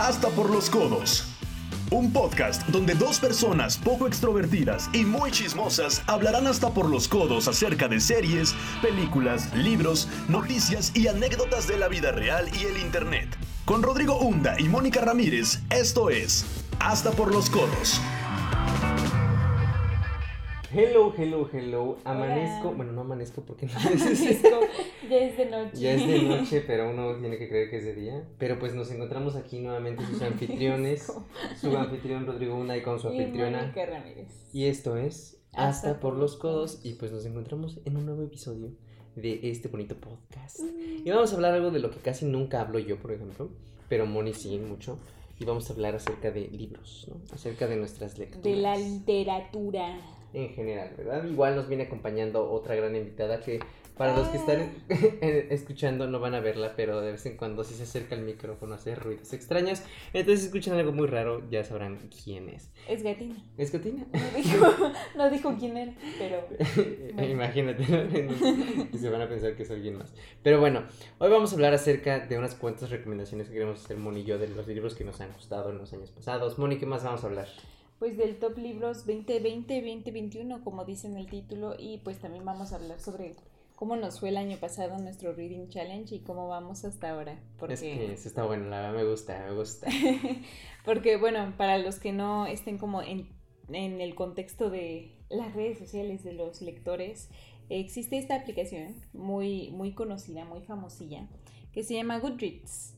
Hasta por los codos. Un podcast donde dos personas poco extrovertidas y muy chismosas hablarán hasta por los codos acerca de series, películas, libros, noticias y anécdotas de la vida real y el Internet. Con Rodrigo Hunda y Mónica Ramírez, esto es Hasta por los codos. Hello, hello, hello. Amanezco. Hola. Bueno, no amanezco porque no Amanezco, ya es de noche. Ya es de noche, pero uno tiene que creer que es de día. Pero pues nos encontramos aquí nuevamente sus anfitriones. su anfitrión Rodrigo Una y con su Y anfitriona. Mónica Ramírez. Y esto es Hasta, Hasta por los codos. Y pues nos encontramos en un nuevo episodio de este bonito podcast. Mm. Y vamos a hablar algo de lo que casi nunca hablo yo, por ejemplo. Pero Moni sí, mucho. Y vamos a hablar acerca de libros, ¿no? Acerca de nuestras lecturas. De la literatura. En general, ¿verdad? Igual nos viene acompañando otra gran invitada que para los que están eh, escuchando no van a verla, pero de vez en cuando si se acerca el micrófono hace ruidos extraños. Entonces si escuchan algo muy raro, ya sabrán quién es. Es gatina. ¿Es Cotina? No dijo, no dijo quién era, pero. Bueno. Imagínate, ¿no? Y se van a pensar que es alguien más. Pero bueno, hoy vamos a hablar acerca de unas cuantas recomendaciones que queremos hacer Moni y yo de los libros que nos han gustado en los años pasados. Moni, ¿qué más vamos a hablar? Pues del top libros 2020-2021, como dice en el título, y pues también vamos a hablar sobre cómo nos fue el año pasado nuestro Reading Challenge y cómo vamos hasta ahora. Porque... Es que eso está bueno, la verdad me gusta, me gusta. Porque, bueno, para los que no estén como en, en el contexto de las redes sociales de los lectores, existe esta aplicación muy, muy conocida, muy famosilla, que se llama Goodreads,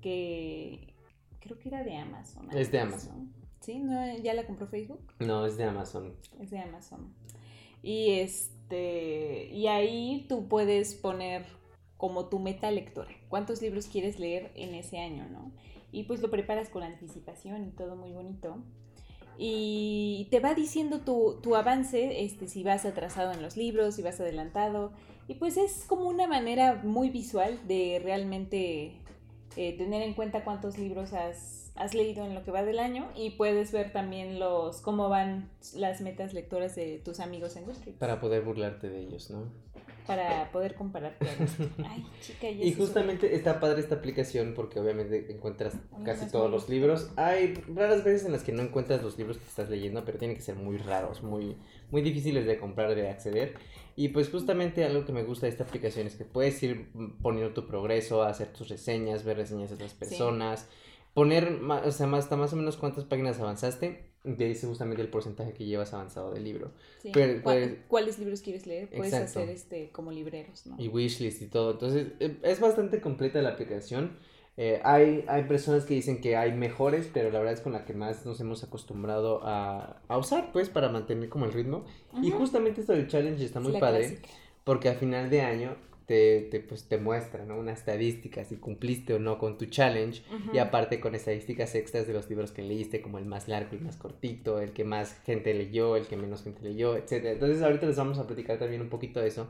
que creo que era de Amazon. Es de Amazon. ¿Sí? ¿No? ¿Ya la compró Facebook? No, es de Amazon. Es de Amazon. Y este y ahí tú puedes poner como tu meta lectora. ¿Cuántos libros quieres leer en ese año, no? Y pues lo preparas con anticipación y todo muy bonito. Y te va diciendo tu, tu avance, este, si vas atrasado en los libros, si vas adelantado. Y pues es como una manera muy visual de realmente eh, tener en cuenta cuántos libros has, has leído en lo que va del año y puedes ver también los cómo van las metas lectoras de tus amigos en Goodreads Para poder burlarte de ellos, ¿no? para poder compararte. Ay, chica, ya Y justamente está padre esta aplicación porque obviamente encuentras A mí casi todos los libros. Hay raras veces en las que no encuentras los libros que estás leyendo, pero tienen que ser muy raros, muy, muy difíciles de comprar, de acceder. Y pues justamente algo que me gusta de esta aplicación es que puedes ir poniendo tu progreso, hacer tus reseñas, ver reseñas de otras personas, poner, ma- o sea, más- hasta más o menos cuántas páginas avanzaste. Te dice justamente el porcentaje que llevas avanzado del libro. Sí. Pero- ¿Cuál- pues- ¿Cuáles libros quieres leer? Puedes Exacto. hacer este como libreros, ¿no? y wishlist y todo. Entonces, eh, es bastante completa la aplicación. Eh, hay, hay personas que dicen que hay mejores, pero la verdad es con la que más nos hemos acostumbrado a, a usar, pues, para mantener como el ritmo. Y justamente esto del challenge está Es muy la padre, clásica. porque a final de año te, te, pues, te muestra, ¿no? Una estadística, si cumpliste o no con tu challenge. Y aparte con estadísticas extras de los libros que leíste, como el más largo, el más cortito, el que más gente leyó, el que menos gente leyó, etc. Entonces ahorita les vamos a platicar también un poquito de eso.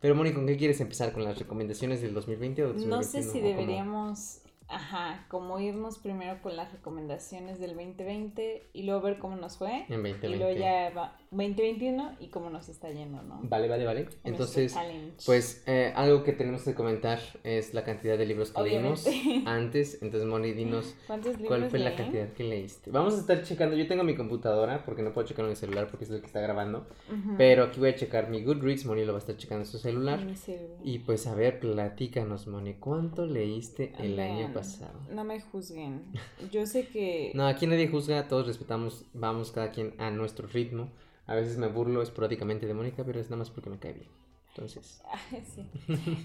Pero Moni, ¿con qué quieres empezar? ¿Con las recomendaciones del 2020 o 2021? No sé si deberíamos, ajá, como irnos primero con las recomendaciones del 2020 y luego ver cómo nos fue. En Y 2020. luego ya va 2021 y cómo nos está yendo, ¿no? Vale, vale, vale. En Entonces, pues eh, algo que tenemos que comentar es la cantidad de libros que leímos Obviamente. antes. Entonces, Moni, dinos ¿Cuántos libros cuál fue la cantidad que leíste. Vamos a estar checando. Yo tengo mi computadora porque no puedo checar en mi celular porque es el que está grabando. Pero aquí voy a checar mi Goodreads. Moni lo va a estar checando en su celular. Y pues a ver, platícanos, Moni, ¿cuánto leíste el año Vean, pasado? No me juzguen. Yo sé que. No, aquí nadie juzga, todos respetamos, vamos cada quien a nuestro ritmo. A veces me burlo esporádicamente de Mónica, pero es nada más porque me cae bien. Entonces, sí.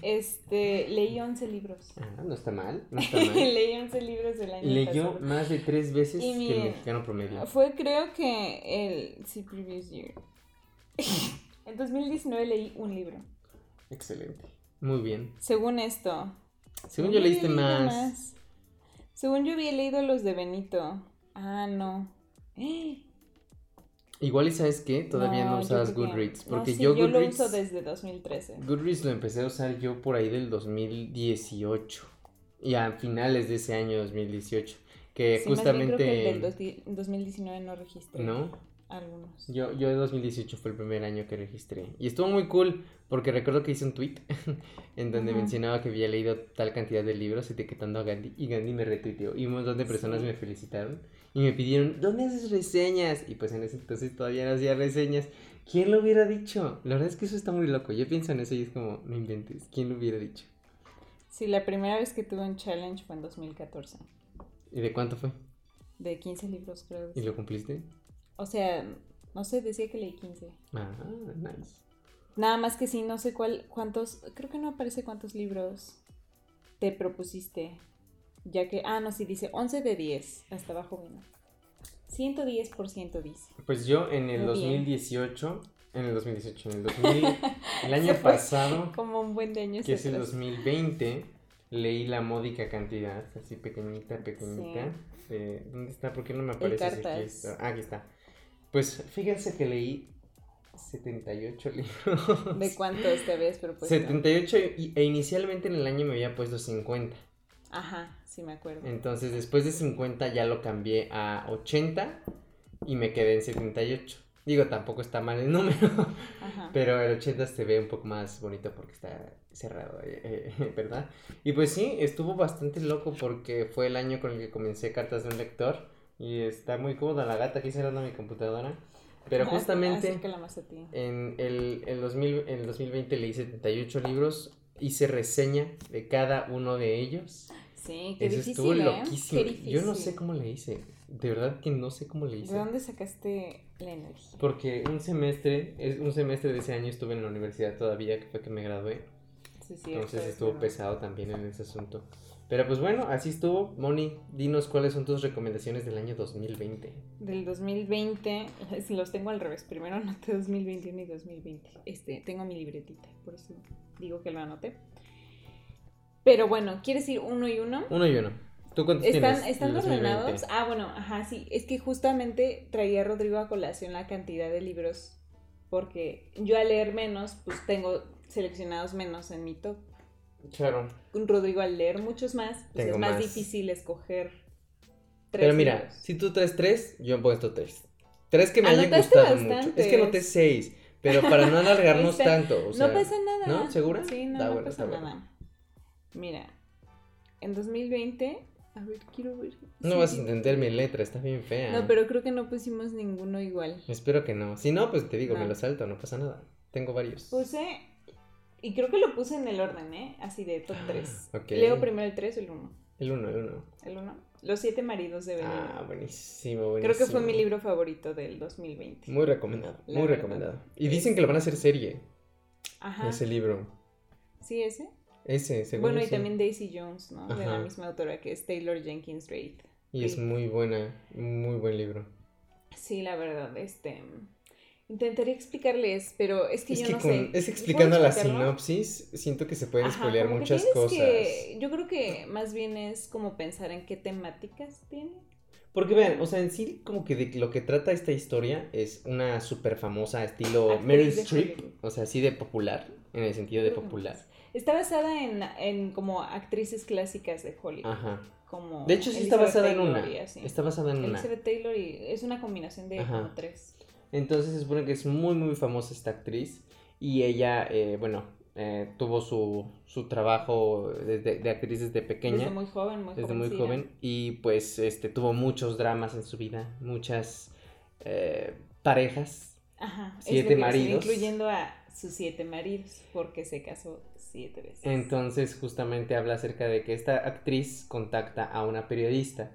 Este, leí 11 libros. ah, no está mal, no está mal. leí 11 libros el año Leyó pasado. más de tres veces Y que el mexicano promedio. Fue creo que el. Sí, previous year. en 2019 leí un libro. Excelente. Muy bien. Según esto. Según yo leíste más. Según yo había leído los de Benito. Ah, no. Igual y sabes qué, todavía no, yo usabas Goodreads. no, Porque sí, yo yo lo Goodreads. uso desde 2013. Goodreads lo empecé a usar yo por ahí del 2018. Y a finales de ese año 2018. Que Sí, más bien justamente. creo que el del dos- 2019 no registré. ¿No? Algunos. Yo, yo 2018 fue el primer año que registré. Y estuvo muy cool porque recuerdo que hice un tweet en donde Ujú. mencionaba que había leído tal cantidad de libros etiquetando a Gandhi y Gandhi me retuiteó y un montón de personas Sí. me felicitaron y me pidieron, ¿dónde haces reseñas? Y pues en ese entonces todavía no hacía reseñas. ¿Quién lo hubiera dicho? La verdad es que eso está muy loco. Yo pienso en eso y es como, no inventes. ¿Quién lo hubiera dicho? Sí, la primera vez que tuve un challenge fue en 2014. ¿Y de cuánto fue? De 15 libros, creo. ¿Y lo cumpliste? O sea, no sé, decía que leí 15. Ah, nice. Nada más que sí, no sé cuál, cuántos, creo que no aparece cuántos libros te propusiste. Ya que, ah, no, sí, dice 11 de 10. Hasta abajo viene. 110% dice. Pues yo en el Muy bien. 2018, en el 2018, en el 2000, el año pasado, Como un buen de años que es el atrás. 2020, leí la módica cantidad, así pequeñita, pequeñita. de- ¿Dónde está? ¿Por qué no me aparece? Aquí está. Ah, aquí está. Pues fíjense que leí 78 libros. ¿De cuántos te habías propuesto? 78 y- e inicialmente en el año me había puesto 50. Ajá, sí me acuerdo. Entonces después de 50 ya lo cambié a 80 y me quedé en 78. Digo, tampoco está mal el número, Ajá. pero el 80 se ve un poco más bonito porque está cerrado, eh, eh, ¿verdad? Y pues sí, estuvo bastante loco porque fue el año con el que comencé Cartas de un Lector y está muy cómoda la gata aquí cerrando mi computadora. Pero justamente en el, en, 2000 en el 2020 leí 78 libros, hice reseña de cada uno de ellos. Sí, qué Eso difícil, estuvo ¿eh? loquísimo. Qué Yo no difícil. sé cómo le hice. De verdad que no sé cómo le hice. ¿De dónde sacaste la energía? Porque un semestre, es un semestre de ese año estuve en la universidad todavía, que fue que me gradué. Sí, sí, Entonces es estuvo pesado también en ese asunto. Pero pues bueno, así estuvo. Moni, dinos cuáles son tus recomendaciones del año 2020. Del 2020, si los tengo al revés, primero anoté 2021 y 2020. Este, tengo mi libretita, por eso digo que lo anoté. Pero bueno, ¿quieres ir uno y uno? Uno y uno. ¿Tú cuántos ¿Están, tienes? ¿están del 2020? ordenados? Ah, bueno, ajá, sí. Es que justamente traía Rodrigo a colación la cantidad de libros. Porque yo al leer menos, pues tengo seleccionados menos en mi top. Claro. Un Rodrigo al leer muchos más, pues es más, más. difícil escoger tres Pero mira, libros. si tú traes tres, yo he puesto tres. Tres que me hayan Anotaste gustado mucho. Es que anoté seis. Pero para no alargarnos tanto. O sea, no pasa nada. ¿no? ¿Segura? Sí, no, Está no bueno, pasa bueno. nada. Mira, en 2020, a ver, quiero ver. No Sí, vas a entender mi letra, está bien fea. No, pero creo que no pusimos ninguno igual. Espero que no. Si no, pues te digo, me lo salto, no pasa nada. Tengo varios. Puse, y creo que lo puse en el orden, ¿eh? Así de top 3. Ok. Leo primero el 3 o el 1. El uno, el uno. El 1. Los siete maridos de Benjamin. Ah, buenísimo, buenísimo. creo que fue mi libro favorito del 2020. Muy recomendado, La muy verdad. recomendado. Y dicen que lo van a hacer serie, Ajá. ese libro. Sí, ese. Ese, según Bueno, y sí. también Daisy Jones, ¿no? De la misma autora que es Taylor Jenkins Reid. Y es muy buena, muy buen libro. Sí, la verdad, este. Intentaría explicarles, pero es que Es yo que no con, sé. es ¿Puedo explicando la sinopsis, siento que se pueden spoilear muchas cosas. que- yo creo que más bien es como pensar en qué temáticas tiene. Porque vean, o sea, en sí como que de lo que trata esta historia es una súper famosa estilo Meryl Streep, o sea, así de popular, en el sentido de popular. Está basada en, en como actrices clásicas de Hollywood. Ajá. Como De hecho, sí está basada en Taylor una. y así. Está basada en una. Elizabeth Taylor y es una combinación de como tres. Entonces se supone que es muy, muy famosa esta actriz. Y ella, eh, bueno, eh, tuvo su, su trabajo desde, de actriz desde pequeña. Desde muy joven, muy desde muy joven. Y pues este, tuvo muchos dramas en su vida. Muchas eh, parejas. Ajá. Siete maridos. Incluyendo a sus siete maridos, porque se casó siete veces. Entonces justamente habla acerca de que esta actriz contacta a una periodista.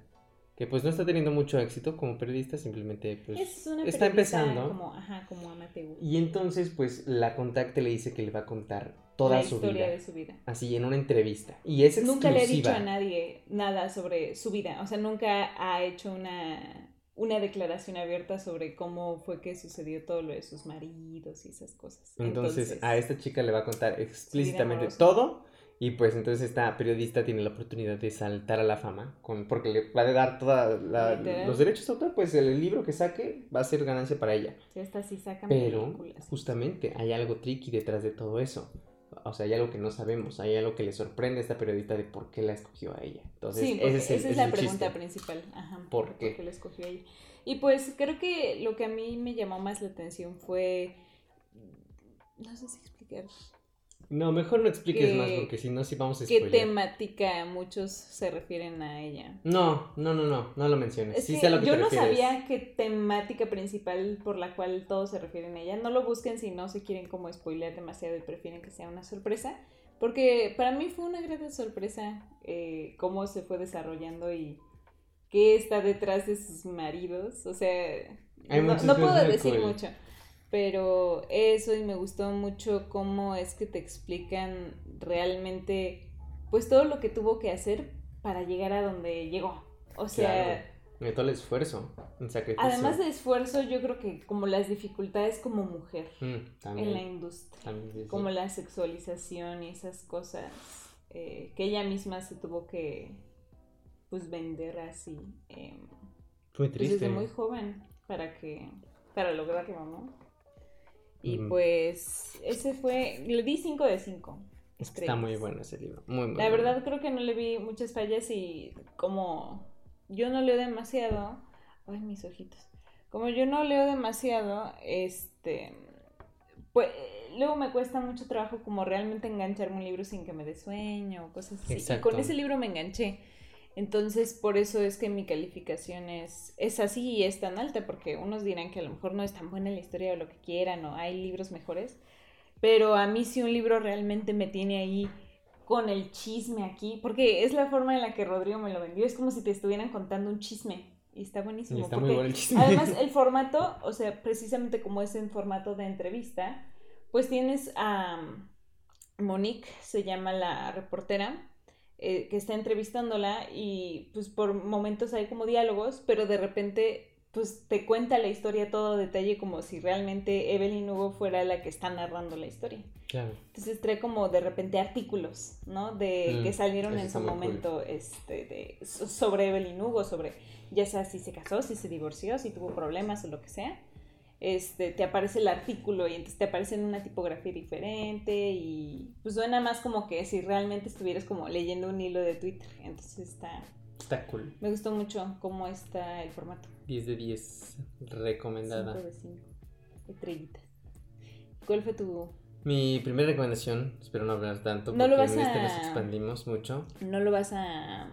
Que pues no está teniendo mucho éxito como periodista, simplemente pues es una está empezando. Como, ajá, como amateur. Y entonces, pues, la contacta y le dice que le va a contar toda la su historia vida. de su vida. Así, en una entrevista. Y es exclusiva. Nunca le he dicho a nadie nada sobre su vida. O sea, nunca ha hecho una, una declaración abierta sobre cómo fue que sucedió todo lo de sus maridos y esas cosas. Entonces, a esta chica le va a contar explícitamente todo. Y pues entonces esta periodista tiene la oportunidad de saltar a la fama. Con, porque le va a dar todos los derechos de autor. Pues el libro que saque va a ser ganancia para ella. Sí, esta sí sacan Pero películas. justamente hay algo tricky detrás de todo eso. o sea, hay algo que no sabemos, hay algo que le sorprende a esta periodista de por qué la escogió a ella. Entonces, sí, ese es, el, esa es la el pregunta chiste. principal. Ajá, ¿Por qué? la escogió ella? Y pues creo que lo que a mí me llamó más la atención fue. No sé si explicar. No, mejor no expliques Que- más porque si no, sí vamos a ¿Qué spoiler. temática muchos se refieren a ella? No, no, no, no, no lo menciones. Es sí que sé a lo que yo te no refieres. sabía qué temática principal por la cual todos se refieren a ella. No lo busquen si no se quieren como spoilear demasiado y prefieren que sea una sorpresa. Porque para mí fue una grata sorpresa eh, cómo se fue desarrollando y qué está detrás de sus maridos. O sea, no, no puedo decir cool. mucho. Pero eso y me gustó mucho cómo es que te explican realmente pues todo lo que tuvo que hacer para llegar a donde llegó. O sea, Claro. Todo el esfuerzo, el sacrificio. Además de esfuerzo, yo creo que como las dificultades como mujer Mm, también, en la industria, también, sí, sí. como la sexualización y esas cosas eh, que ella misma se tuvo que pues vender así, eh, Muy pues triste. desde muy joven para que para lograrlo, ¿no? Y pues ese fue, le di 5 de 5. Es que está muy bueno ese libro. Muy, muy La bueno. verdad creo que no le vi muchas fallas y como yo no leo demasiado, ay mis ojitos, como yo no leo demasiado, este, pues luego me cuesta mucho trabajo como realmente engancharme un libro sin que me dé sueño cosas así. Y con ese libro me enganché. Entonces, por eso es que mi calificación es, es así y es tan alta, porque unos dirán que a lo mejor no es tan buena la historia o lo que quieran, o hay libros mejores, pero a mí sí un libro realmente me tiene ahí con el chisme aquí, porque es la forma en la que Rodrigo me lo vendió, es como si te estuvieran contando un chisme, y está buenísimo. Y está muy porque bueno el chisme. Además, el formato, o sea, precisamente como es en formato de entrevista, pues tienes a Monique, se llama la reportera, eh, que está entrevistándola y pues por momentos hay como diálogos, pero de repente pues te cuenta la historia todo a detalle como si realmente Evelyn Hugo fuera la que está narrando la historia. Claro. Entonces trae como de repente artículos, ¿no? De Mm, que salieron en su cool. momento este, de, so- sobre Evelyn Hugo, sobre ya sea si se casó, si se divorció, si tuvo problemas o lo que sea. Este, te aparece el artículo y entonces te aparece en una tipografía diferente y pues suena más como que si realmente estuvieras como leyendo un hilo de Twitter. Entonces está, Está cool. me gustó mucho cómo está el formato. 10 de 10. Recomendada. 5 de 5 estrellitas. ¿Cuál fue tu Mi primera recomendación, espero no hablar tanto, No lo porque vas en este a- nos expandimos mucho. no lo vas a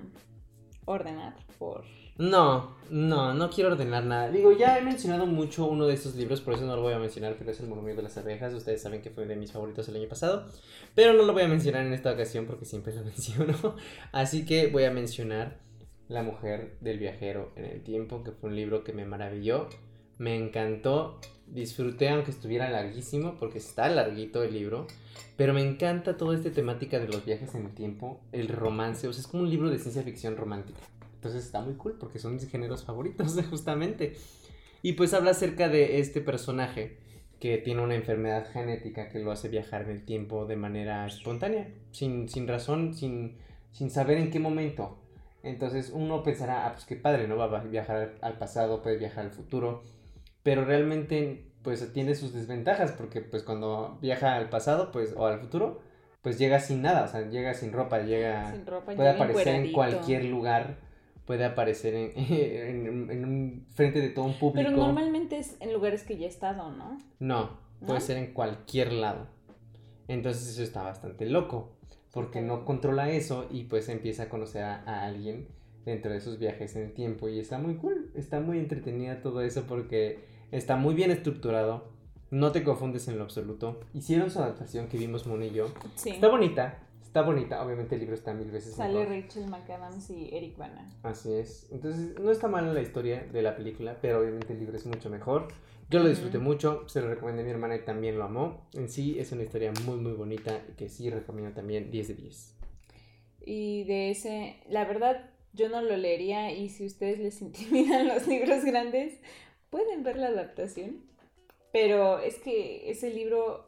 ordenar por No, no, no quiero ordenar nada. Digo, ya he mencionado mucho uno de estos libros, por eso no lo voy a mencionar, pero es El murmullo de las abejas. Ustedes saben que fue de mis favoritos el año pasado, pero no lo voy a mencionar en esta ocasión porque siempre lo menciono. Así que voy a mencionar La mujer del viajero en el tiempo, que fue un libro que me maravilló, me encantó, disfruté aunque estuviera larguísimo, porque está larguito el libro, pero me encanta toda esta temática de los viajes en el tiempo, el romance, o sea, es como un libro de ciencia ficción romántica. Entonces está muy cool porque son mis géneros favoritos, justamente. Y pues habla acerca de este personaje que tiene una enfermedad genética que lo hace viajar en el tiempo de manera espontánea, sin, sin razón, sin, sin saber en qué momento. Entonces uno pensará, ah, pues qué padre, ¿no? Va a viajar al- pasado, puede viajar al futuro, pero realmente pues tiene sus desventajas porque pues cuando viaja al pasado pues o al futuro pues llega sin nada, o sea, llega sin ropa, llega sin ropa puede llega aparecer en cualquier lugar, puede aparecer en, en, en frente de todo un público. Pero normalmente es en lugares que ya he estado, ¿no? No, puede ¿No? ser en cualquier lado. Entonces eso está bastante loco, porque no controla eso y pues empieza a conocer a, a alguien dentro de sus viajes en el tiempo y está muy cool, está muy entretenida todo eso porque está muy bien estructurado, no te confundes en lo absoluto. Hicieron su adaptación que vimos Mon y yo. Sí. Está bonita, está bonita, obviamente el libro está mil veces Sale mejor. Rachel McAdams y Eric Bana. Así es. Entonces, no está mal la historia de la película, pero obviamente el libro es mucho mejor. Yo lo disfruté Ujú. mucho, se lo recomendé a mi hermana y también lo amó. En sí es una historia muy muy bonita y que sí recomiendo también 10 de 10. Y de ese, la verdad, yo no lo leería y si ustedes les intimidan los libros grandes, pueden ver la adaptación. Pero es que ese libro,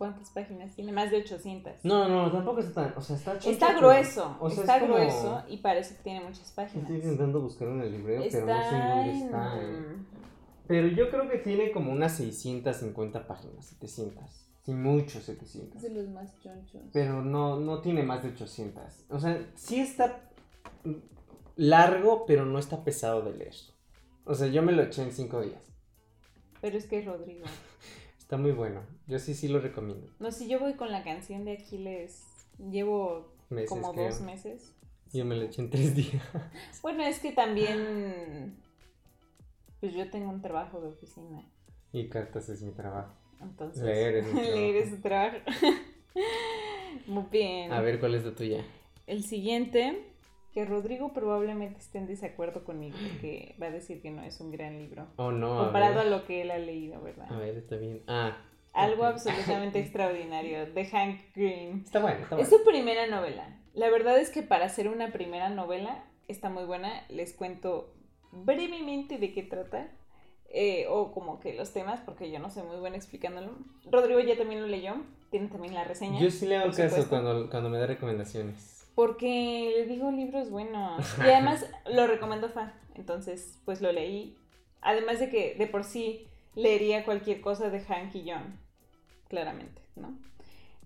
¿cuántas páginas tiene? Más de 800. No, no, tampoco está tan, o sea, está choncho, Está grueso, o sea, está es como- grueso y parece que tiene muchas páginas. Estoy intentando buscarlo en el librero, pero no sé dónde está. Pero yo creo que tiene como unas 650 páginas, 700. Sí, mucho 700. Es de los más chonchos. Pero no, no tiene más de 800. O sea, sí está largo, pero no está pesado de leer. O sea, yo me lo eché en 5 días. Pero es que es Rodrigo. Está muy bueno. Yo sí, sí lo recomiendo. No, si yo voy con la canción de Aquiles, llevo Meses, como creo. dos meses. Yo me lo eché en 3 días. Bueno, es que también, pues yo tengo un trabajo de oficina, Y cartas es mi trabajo. entonces Leer es mi trabajo. leer es su trabajo. Muy bien. A ver, ¿cuál es la tuya? El siguiente, que Rodrigo probablemente esté en desacuerdo conmigo, porque va a decir que no es un gran libro. Oh, no. a Comparado a ver. lo que él ha leído, ¿verdad? A ver, está bien. Ah. Algo absolutamente extraordinario, de Hank Green. Está bueno, está Es bueno. su primera novela. La verdad es que para hacer una primera novela está muy buena. Les cuento brevemente de qué trata. eh, o como que los temas, porque yo no soy muy buena explicándolo. Rodrigo ya también lo leyó. Tiene también la reseña. Yo sí le hago caso cuando, cuando me da recomendaciones. Porque le digo libros buenos. Y además lo recomendó Fa. Entonces, pues lo leí. Además de que de por sí leería cualquier cosa de Hank y John. Claramente, ¿no?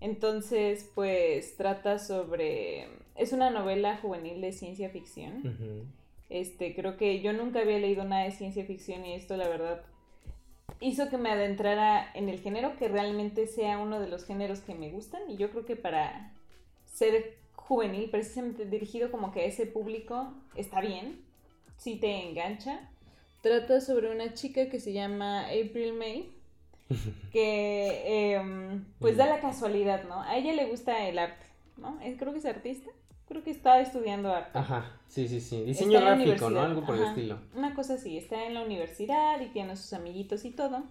Entonces, pues trata sobre... Es una novela juvenil de ciencia ficción. Este, creo que yo nunca había leído nada de ciencia ficción y esto la verdad hizo que me adentrara en el género, que realmente sea uno de los géneros que me gustan y yo creo que para ser juvenil, precisamente dirigido como que a ese público, está bien, si te engancha. Trata sobre una chica que se llama April May, que em, pues da la casualidad, ¿no? A ella le gusta el arte, ¿no? Creo que es artista, creo que está estudiando arte. Ajá, sí, sí, sí. Diseño Está gráfico, ¿no? Algo por el estilo. Una cosa así, está en la universidad y tiene a sus amiguitos y todo.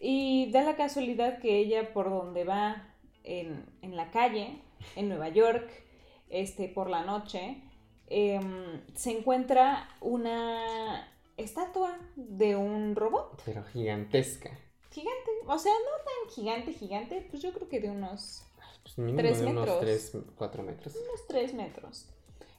Y da la casualidad que ella por donde va en, en la calle, en Nueva York, este, por la noche, em, se encuentra una estatua de un robot Pero gigantesca. gigante. O sea, no tan gigante, gigante, pues yo creo que de unos Pues mínimo Tres de unos metros. 3, 4 metros. unos 3 metros.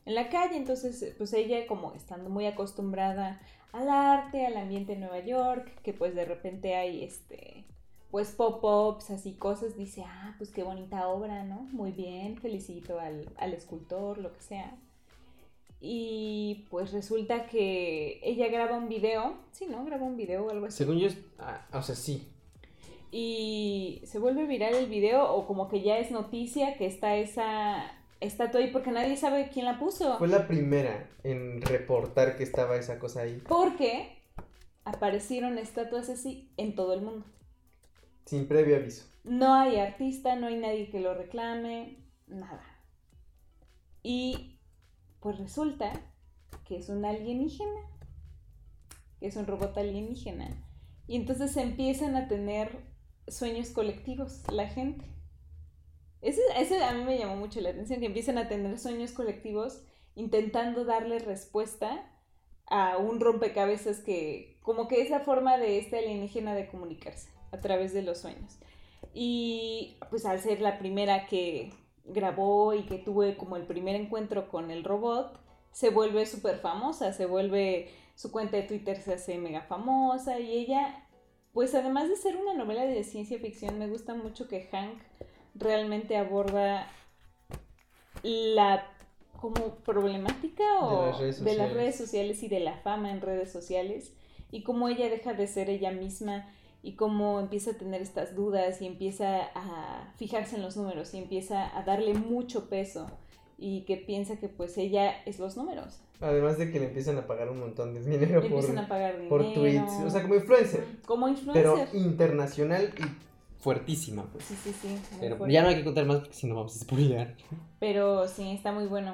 En la calle, entonces, pues ella como estando muy acostumbrada al arte, al ambiente de Nueva York, que pues de repente hay este, pues pop-ups, así cosas, dice, ah, pues qué bonita obra, ¿no? Muy bien, felicito al, al escultor, lo que sea. Y pues resulta que ella graba un video, sí, ¿no? Graba un video o algo así. Según yo, es- ah, o sea, sí. y se vuelve viral el video o como que ya es noticia que está esa estatua ahí porque nadie sabe quién la puso. Fue la primera en reportar que estaba esa cosa ahí. Porque aparecieron estatuas así en todo el mundo. Sin previo aviso. No hay artista, no hay nadie que lo reclame, nada. Y pues resulta que es un alienígena, que es un robot alienígena. Y entonces empiezan a tener sueños colectivos, la gente. Eso, eso a mí me llamó mucho la atención, que empiezan a tener sueños colectivos intentando darle respuesta a un rompecabezas que como que es la forma de este alienígena de comunicarse a través de los sueños. Y pues al ser la primera que grabó y que tuve como el primer encuentro con el robot, se vuelve súper famosa, se vuelve, su cuenta de Twitter se hace mega famosa y ella, pues además de ser una novela de ciencia ficción, me gusta mucho que Hank realmente aborda la como problemática o De las redes de las redes sociales y de la fama en redes sociales y cómo ella deja de ser ella misma y cómo empieza a tener estas dudas y empieza a fijarse en los números y empieza a darle mucho peso y que piensa que pues ella es los números. Además de que le empiezan a pagar un montón de dinero Le por, empiezan a pagar dinero. por tweets. O sea, como influencer. como Pero influencer. internacional y fuertísima, pues. Sí, sí, sí. Pero fuerte. ya no hay que contar más porque si no vamos a spoilear. Pero sí, está muy bueno.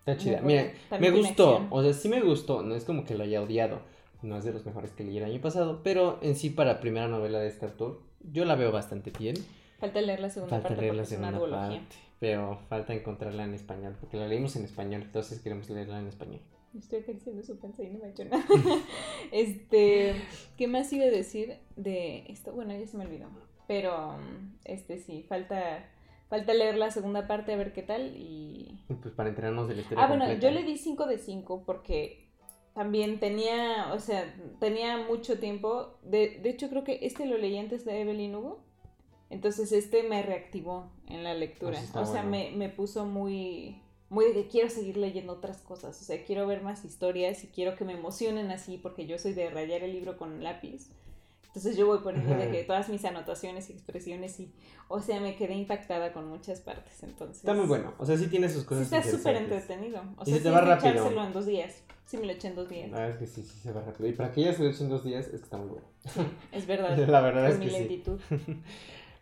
Está chida. Mira, me gustó. acción. O sea, sí me gustó. No es como que lo haya odiado. No es de los mejores que leí el año pasado. Pero en sí, para primera novela de este autor, yo la veo bastante bien. Falta leer la segunda Falta parte leer la porque es una segunda parte. Pero falta encontrarla en español. Porque la leímos en español. Entonces queremos leerla en español. Estoy acariciando su panza y no me hecho nada. este, ¿qué más iba a decir de esto? Bueno, ya se me olvidó. Pero, este sí, falta, falta leer la segunda parte a ver qué tal y... Pues para enterarnos de la historia. Ah, bueno, yo le di 5 de 5 porque también tenía, o sea, tenía mucho tiempo. De, de hecho, creo que este lo leí antes de Evelyn Hugo. Entonces este me reactivó en la lectura. Está O sea, bueno. me, me puso muy, muy de que quiero seguir leyendo otras cosas. O sea, quiero ver más historias y quiero que me emocionen así porque yo soy de rayar el libro con lápiz. Entonces yo voy poniendo de que todas mis anotaciones y expresiones y, o sea, me quedé impactada con muchas partes. Entonces Está muy bueno. O sea, sí tiene sus Sí, cosas está súper entretenido. O Y sea, se te sí va rápido. en dos días. Sí, me lo eché en dos días. Verdad es que sí, sí se va rápido. Y para que ella se lo eche en dos días, es que está muy bueno. Es verdad. La verdad es mi que sí. lentitud.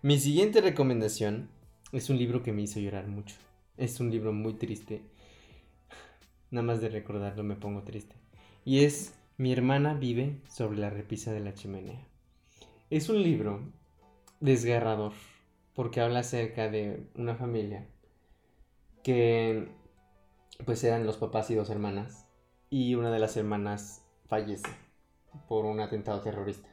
Mi siguiente recomendación es un libro que me hizo llorar mucho. Es un libro muy triste. Nada más de recordarlo me pongo triste. Y es Mi hermana vive sobre la repisa de la chimenea. Es un libro desgarrador porque habla acerca de una familia que pues eran los papás y dos hermanas y una de las hermanas fallece por un atentado terrorista.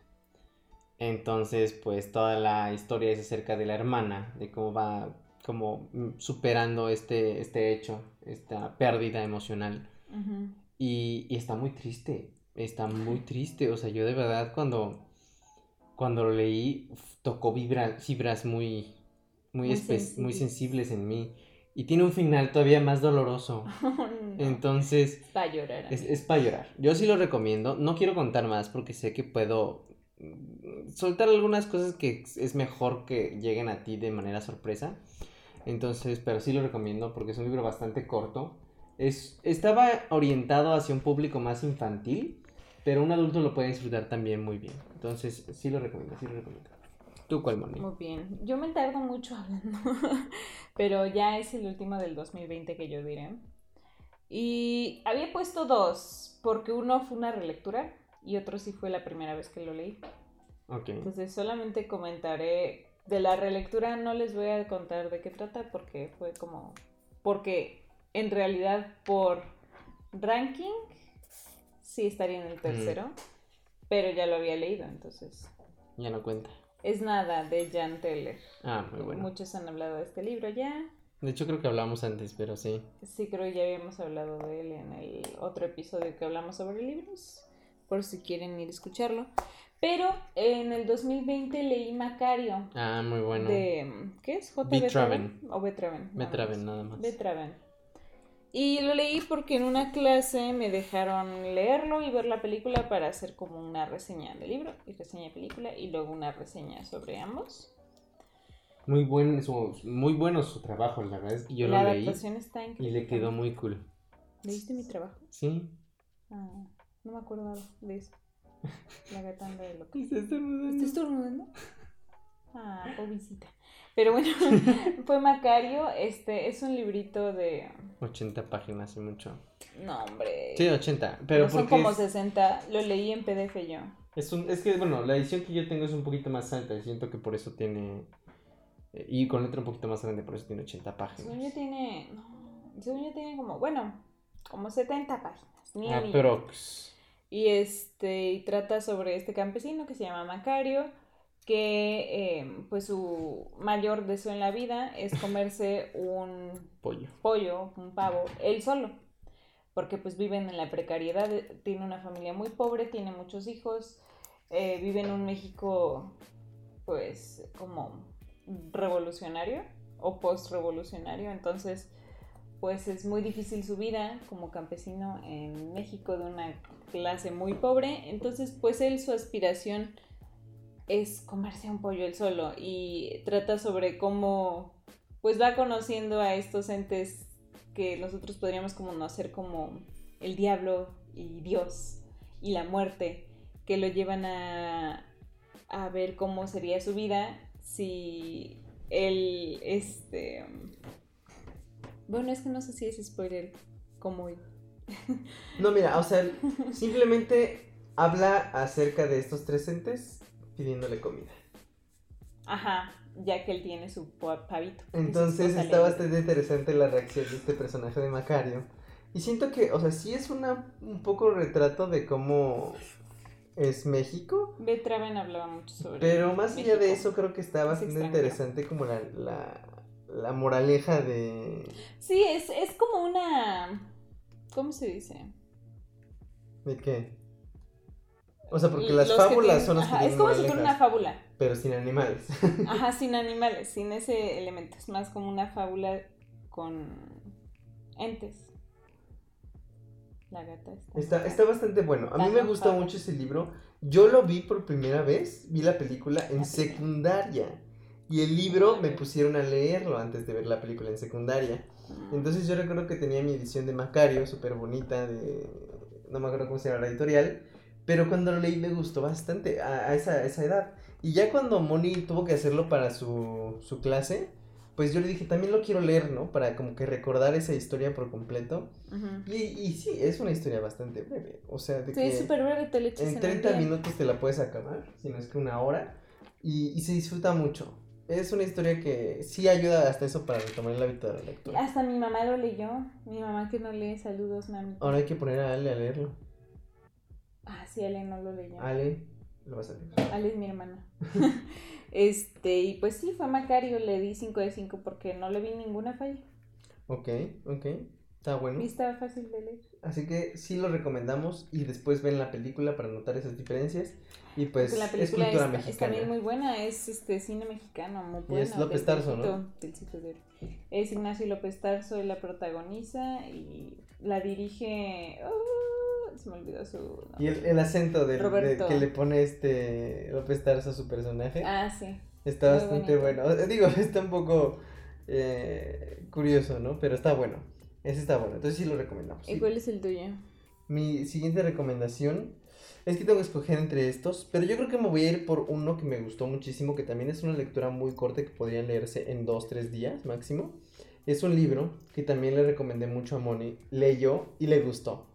Entonces, pues toda la historia es acerca de la hermana, de cómo va como superando este, este hecho, esta pérdida emocional. Y, y está muy triste, está muy triste. O sea, yo de verdad cuando, cuando lo leí tocó vibra- fibras muy, muy, Muy espe- muy sensibles. sensibles en mí. Y tiene un final todavía más doloroso. No, Entonces, Va a llorar. es, es para llorar. Yo sí lo recomiendo. No quiero contar más porque sé que puedo mm, soltar algunas cosas que es mejor que lleguen a ti de manera sorpresa. Entonces, pero sí lo recomiendo porque es un libro bastante corto. Es, estaba orientado hacia un público más infantil, pero un adulto lo puede disfrutar también muy bien. Entonces, sí lo recomiendo, sí lo recomiendo. ¿Tú cuál, Moni? Muy bien. Yo me tardo mucho hablando, pero ya es el último del 2020 que yo diré. Y había puesto dos, porque uno fue una relectura y otro sí fue la primera vez que lo leí. Ok. Entonces solamente comentaré de la relectura, no les voy a contar de qué trata porque fue como, porque en realidad por ranking sí estaría en el tercero, pero ya lo había leído, entonces Ya no cuenta. es nada de Jan Teller. Ah, muy bueno. Muchos han hablado de este libro ya. De hecho, creo que hablamos antes, pero sí. Sí, creo que ya habíamos hablado de él en el otro episodio que hablamos sobre libros, por si quieren ir a escucharlo. Pero en el 2020 leí Macario. Ah, muy bueno. de ¿qué es? J. Betraven. o Betraven. Betraven, nada más. Betraven. Y lo leí porque en una clase me dejaron leerlo y ver la película para hacer como una reseña del libro y reseña de película y luego una reseña sobre ambos. Muy, buen, su, muy bueno su trabajo, la verdad es que yo la lo leí adaptación está y increíble. le quedó muy cool. ¿Leíste mi trabajo? Sí. Ah, no me acuerdo de eso. La gata anda de loca. ¿Estás ¿Estás estornudando? Ah, pobrecita. Pero bueno, fue Macario. Este es un librito de. 80 páginas y mucho. No, hombre. Sí, 80. Pero no son como es, 60. Lo leí en PDF yo. es, un- es que, bueno, la edición que yo tengo es un poquito más alta y siento que por eso tiene... eh, Y con letra un poquito más grande, por eso tiene 80 páginas. Según yo tiene. No, según yo tiene como. Bueno, como 70 páginas. Ni Ah, pero... pues, Y este. Y trata sobre este campesino que se llama Macario. Que eh, pues su mayor deseo en la vida es comerse un Pollo. pollo, un pavo, él solo. Porque pues viven en la precariedad, eh, tiene una familia muy pobre, tiene muchos hijos, eh, vive en un México pues como revolucionario o post-revolucionario, entonces pues es muy difícil su vida como campesino en México de una clase muy pobre, entonces pues él su aspiración es comerse un pollo él solo y trata sobre cómo pues va conociendo a estos entes que nosotros podríamos como no hacer como el diablo y Dios y la muerte que lo llevan a, a ver cómo sería su vida si él este bueno es que no sé si es spoiler como No, mira, o sea, simplemente habla acerca de estos tres entes pidiéndole comida. ajá ya que él tiene su pa- pavito su Entonces está bastante interesante la reacción de este personaje de Macario. Y siento que, o sea, sí es una, un poco retrato de cómo es México. Betraven hablaba mucho sobre Pero más allá de eso, creo que está bastante interesante como la, la, la moraleja de... sí es, es como una ¿cómo se dice? ¿De qué? O sea, porque las fábulas son las que ajá, Es tienen como si fuera una fábula. Pero sin animales. Ajá, sin animales, sin ese elemento. Es más como una fábula con entes. La gata está. Está, está bastante bueno. A mí me con gustó fábula. mucho ese libro. Yo lo vi por primera vez, vi la película en La secundaria. Y el libro Ah, me pusieron a leerlo antes de ver la película en secundaria. Mm. Entonces yo recuerdo que tenía mi edición de Macario, súper bonita, de... No me acuerdo cómo se llama la editorial. Pero cuando lo leí me gustó bastante a, a esa, a esa edad. Y ya cuando Moni tuvo que hacerlo para su, su clase, pues yo le dije, también lo quiero leer, ¿no? Para como que recordar esa historia por completo. Ujú. Y, y sí, es una historia bastante breve. O sea, de Sí, que súper breve, te echas en en un 30 día. minutos te la puedes acabar, si no es que una hora. Y, y se disfruta mucho. Es una historia que sí ayuda hasta eso para retomar el hábito de la lectura. Hasta mi mamá lo leyó. Mi mamá que no lee, saludos, mami. Ahora hay que poner a Ale a leerlo. Ah, sí, Ale no lo leyó. Ale, lo vas a leer. Ale es mi hermana. este, y pues sí, fue Macario, le di 5 de 5 porque no le vi ninguna falla. Ok, ok. Está bueno. Y estaba fácil de leer. Así que sí lo recomendamos y después ven la película para notar esas diferencias. Y pues es cultura es, es mexicana. también muy buena, es este cine mexicano, muy Y buena. es López Tarso, ¿no? del Cito de. Es Ignacio López Tarso, la protagoniza y la dirige... oh, se me olvidó su nombre. Y el, el acento de, que le pone este López Tarso a su personaje Ah, sí. está muy bastante bonito. bueno. Digo, está un poco eh, curioso, ¿no? Pero está bueno. Ese está bueno. Entonces sí lo recomendamos. ¿Y Sí. cuál es el tuyo? Mi siguiente recomendación es que tengo que escoger entre estos, pero yo creo que me voy a ir por uno que me gustó muchísimo, que también es una lectura muy corta que podría leerse en dos, tres días máximo. Es un libro que también le recomendé mucho a Moni, leyó y le gustó.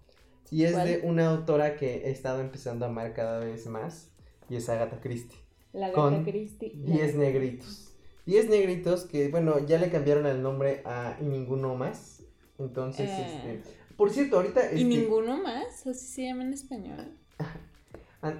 Y es ¿Cuál? de una autora que he estado empezando a amar cada vez más, y es Agatha Christie. La Con Christie. Diez negritos. Diez negritos que, bueno, ya le cambiaron el nombre a Y Ninguno Más. Entonces, Eh. este... Por cierto, ahorita... ¿Y este, ninguno más? ¿Así se llama en español?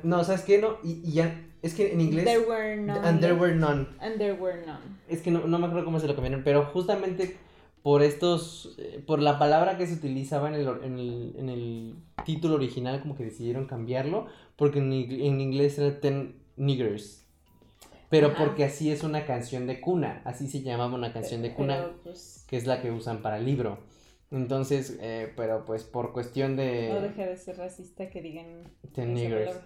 No, ¿sabes qué? No, y, y ya, es que en inglés... There were none. And there were none. And there were none. Es que no, no me acuerdo cómo se lo cambiaron, pero justamente por estos, eh, por la palabra que se utilizaba en el, en el, en el título original, como que decidieron cambiarlo, porque en, en inglés era Ten Niggers. Pero Ajá. porque así es una canción de cuna, así se llamaba una canción de cuna, Pero, pues, que es la que usan para el libro. Entonces, eh, pero pues por cuestión de... no deja de ser racista que digan Ten niggers.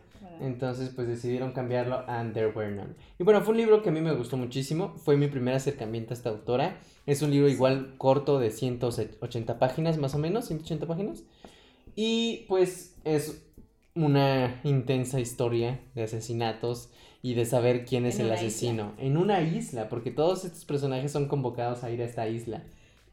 Entonces, pues decidieron cambiarlo a And There Were None. Y bueno, fue un libro que a mí me gustó muchísimo. Fue mi primer acercamiento a esta autora. Es un libro igual corto de 180 páginas, más o menos, 180 páginas. Y pues es una intensa historia de asesinatos y de saber quién es En el asesino. En una isla, porque todos estos personajes son convocados a ir a esta isla,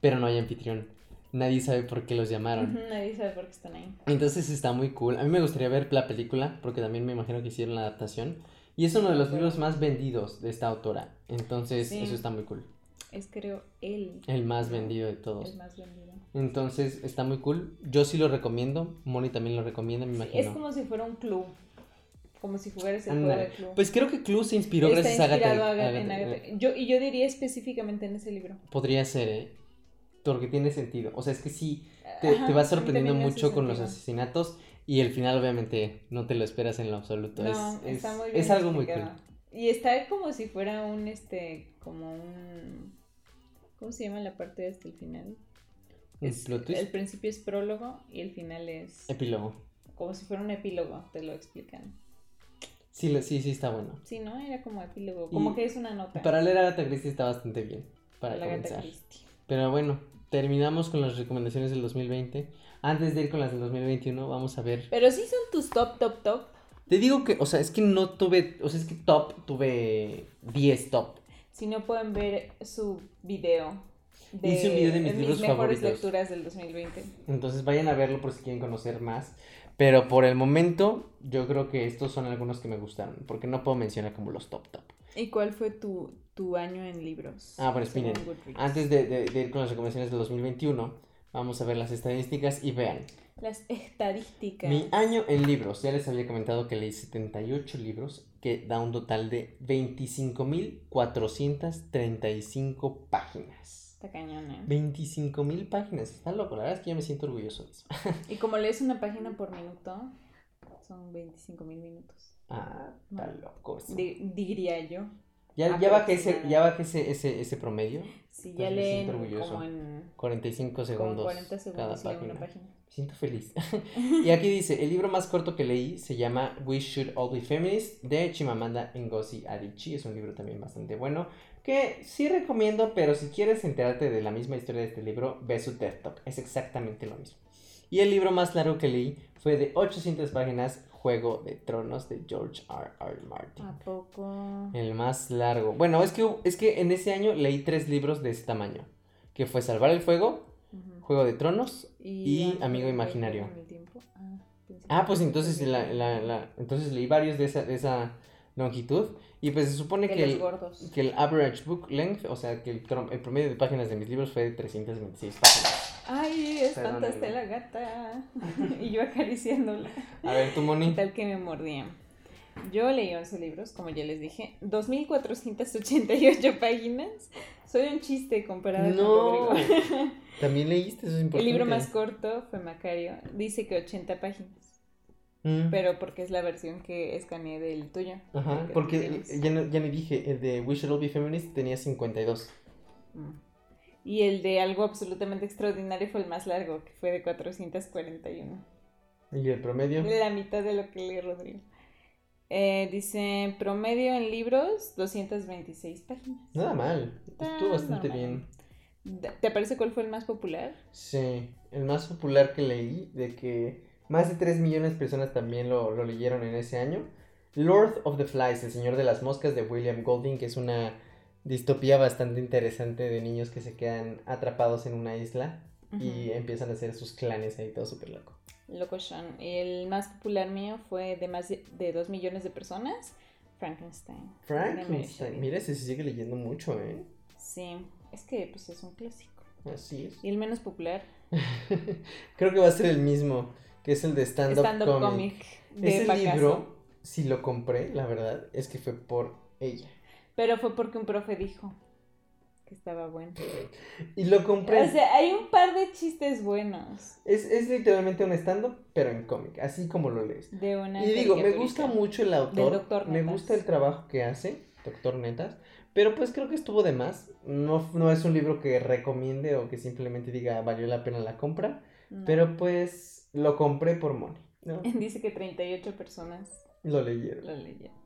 pero no hay anfitrión. Nadie sabe por qué los llamaron. Nadie sabe por qué están ahí. Entonces está muy cool. A mí me gustaría ver la película, porque también me imagino que hicieron la adaptación. Y es uno de los libros más vendidos de esta autora. Entonces, Sí. eso está muy cool. Es creo él. El más vendido de todos. El más vendido. Entonces, está muy cool. Yo sí lo recomiendo. Moni también lo recomienda, me imagino. es como si fuera un club. Como si jugaras el juego de club. Pues creo que Clue se inspiró Está gracias a Agatha. inspirado Aga- Agatha- en Agatha. Yo, y yo diría específicamente en ese libro. Podría ser, ¿eh? Porque tiene sentido. O sea, es que sí, te, Ajá, te va sí, sorprendiendo mucho con los asesinatos. Y el final, obviamente, no te lo esperas en lo absoluto. No, es, está es- muy es bien algo muy cool. Y está como si fuera un, este, como un... ¿Cómo se llama la parte hasta el final? ¿Un Es-? El principio es prólogo y el final es Epílogo. como si fuera un epílogo, te lo explican. Sí, lo- sí, sí, está bueno. Sí, ¿no? Era como epílogo, Y como que es una nota. Para leer a Agatha Christie está bastante bien. Para la comenzar. Pero bueno, terminamos con las recomendaciones del 2020. Antes de ir con las del 2021, vamos a ver. Pero sí son tus top, top, top. Te digo que, o sea, es que no tuve, o sea, es que top, tuve 10 top. Si no pueden ver su video. Hice un video de mis libros mejores favoritos. lecturas del 2020. Entonces vayan a verlo por si quieren conocer más. Pero por el momento, yo creo que estos son algunos que me gustaron. Porque no puedo mencionar como los top top. ¿Y cuál fue tu, tu año en libros? Ah, bueno? Antes de, de- de ir con las recomendaciones del 2021, vamos a ver las estadísticas y vean. Las estadísticas. Mi año en libros, ya les había comentado que leí 78 libros, que da un total de 25.435 páginas. Está cañón, ¿eh? 25.000 páginas, está loco, la verdad es que yo me siento orgulloso de eso. Y como lees una página por minuto, Son 25 mil minutos. Ah, está loco. eso. Di- diría yo. Ya, ya bajé, ese, ya bajé ese, ese, ese promedio. Sí, ya siento orgulloso. como en 45 como segundos, 40 cada segundos leen página. una página. Me siento feliz. y aquí dice, el libro más corto que leí se llama We Should All Be Feminists de Chimamanda Ngozi Adichie. Es un libro también bastante bueno que sí recomiendo, pero si quieres enterarte de la misma historia de este libro, ve su TED Talk. Es exactamente lo mismo. Y el libro más largo que leí fue de 800 páginas, Juego de Tronos de George R. R. Martin. ¿A poco? El más largo. Bueno, es que, es que en ese año leí tres libros de ese tamaño. Que fue Salvar el Fuego. Juego de Tronos y Amigo Imaginario. Ah, Ah, pues entonces la, la- la- entonces leí varios de esa, de esa longitud. Y pues se supone que el, que el average book length, o sea, que el, el promedio de páginas de mis libros fue de 326 páginas. Ay, espantaste la gata. y yo acariciándola. A ver, ¿Qué Moni. tal que me mordían? Yo leí 11 libros, como ya les dije, 2.488 páginas. Soy un chiste comparado No. con Rodrigo. También leíste, eso es importante. El libro más corto fue Macario. Dice que 80 páginas, Mm. pero porque es la versión que escaneé del tuyo. Ajá, porque ya, ya me dije, el de We Should All Be Feminists tenía 52. Mm. Y el de algo absolutamente extraordinario fue el más largo, que fue de 441. ¿Y el promedio? La mitad de lo que lee Rodrigo. Eh, dice, promedio en libros, 226 páginas. Nada mal, estuvo bastante normal. bien. ¿Te parece cuál fue el más popular? Sí, el más popular que leí, de que más de 3 millones de personas también lo, lo leyeron en ese año. Lord of the Flies, el señor de las moscas de William Golding, que es una distopía bastante interesante de niños que se quedan atrapados en una isla y empiezan a hacer sus clanes ahí, todo súper loco. Locochón. El más popular mío fue de más de, de 2 millones de personas, Frankenstein. Frankenstein, mira, ese se sigue leyendo mucho, ¿eh? Sí, es que pues es un clásico. Así es. Y el menos popular, Creo que va a ser el mismo, que es el de stand-up stand-up comic. comic de Ese Pacaso. libro, si lo compré, la verdad, es que fue por ella. Pero fue porque un profe dijo que estaba bueno. Y lo compré. O sea, hay un par de chistes buenos es, es literalmente un stand-up, pero en cómic, así como lo lees. de una Y digo, me gusta mucho el autor. Dr. Me gusta el trabajo que hace, Doctor Netas. Pero pues creo que estuvo de más. No, no es un libro que recomiende o que simplemente diga valió la pena la compra. No. Pero pues lo compré por money. ¿no? Dice que 38 personas Lo leyeron. lo leyeron.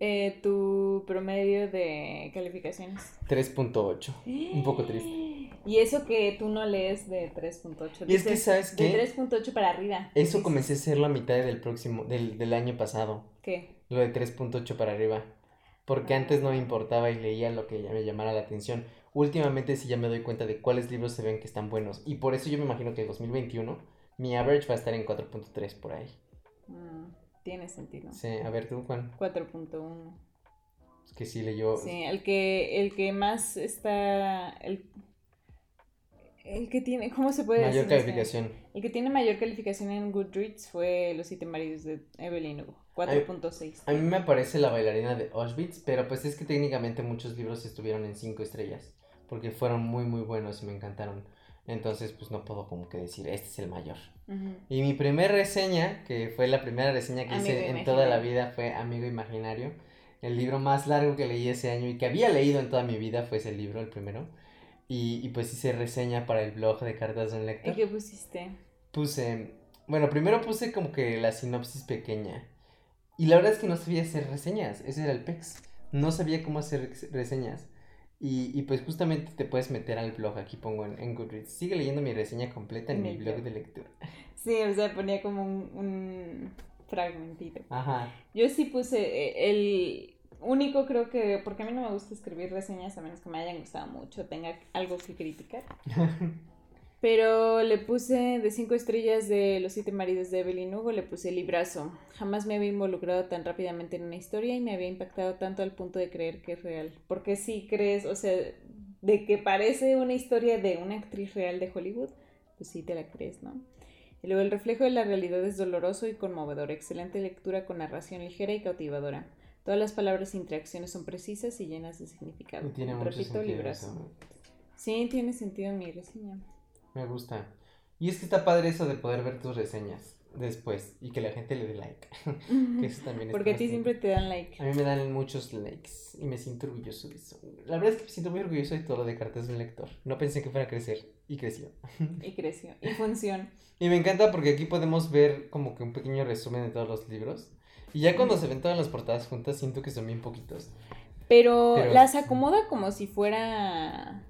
Eh, tu promedio de calificaciones. 3.8. Un poco triste. Y eso que tú no lees de 3.8. Y es que, ¿sabes qué? De 3.8 para arriba. Eso comencé a hacerlo a mitad del próximo, del, del año pasado. ¿Qué? Lo de 3.8 para arriba. Porque antes no me importaba y leía lo que ya me llamara la atención. Últimamente sí ya me doy cuenta de cuáles libros se ven que están buenos. Y por eso yo me imagino que en 2021 mi average va a estar en 4.3 por ahí. Mm, tiene sentido. Sí, a ver tú, Juan. 4.1. Es que sí leyó. Sí, el que, el que más está. El, el que tiene. ¿Cómo se puede mayor decir? eso? calificación. El que tiene mayor calificación en Goodreads fue Los siete maridos de Evelyn Hugo. 4.6. A mí me aparece la bailarina de Auschwitz, pero pues es que técnicamente muchos libros estuvieron en 5 estrellas. Porque fueron muy, muy buenos y me encantaron. Entonces, pues no puedo como que decir, este es el mayor. Ujú. Y mi primer reseña, que fue la primera reseña que hice Amigo en toda la Imaginario. vida, fue Amigo Imaginario. El libro más largo que leí ese año y que había leído en toda mi vida fue ese libro, el primero. Y, y pues hice reseña para el blog de Cartas de un ¿Y Lector. qué pusiste? Puse, bueno, primero puse como que la sinopsis pequeña. Y la verdad es que no sabía hacer reseñas, ese era el PEX. No sabía cómo hacer reseñas. Y, y pues justamente te puedes meter al blog, aquí pongo en, en Goodreads. Sigue leyendo mi reseña completa en mi blog. de lectura. Sí, o sea, ponía como un, un fragmentito. Ajá. Yo sí puse eh, el único, creo que, porque a mí no me gusta escribir reseñas a menos que me hayan gustado mucho, tenga algo que criticar. Pero le puse de cinco estrellas de Los siete maridos de Evelyn Hugo, le puse librazo. Jamás me había involucrado tan rápidamente en una historia y me había impactado tanto al punto de creer que es real. Porque si crees, o sea, de que parece una historia de una actriz real de Hollywood, pues sí te la crees, ¿no? Y luego el reflejo de la realidad es doloroso y conmovedor. Excelente lectura con narración ligera y cautivadora. Todas las palabras e interacciones son precisas y llenas de significado. Y tiene mucho Repito, sentido librazo. eso. Sí, tiene sentido en mi reseña. Me gusta. Y es que está padre eso de poder ver tus reseñas. después y que la gente le dé like. que eso también es Porque a ti siempre te dan like. A mí me dan muchos likes y me siento orgulloso de eso. La verdad es que me siento muy orgulloso de todo lo de cartas de un lector. No pensé que fuera a crecer y creció. Y creció. Y funciona. Y me encanta porque aquí podemos ver como que un pequeño resumen de todos los libros. Y ya cuando se ven todas las portadas juntas siento que son bien poquitos. Pero, Pero- las acomoda como si fuera.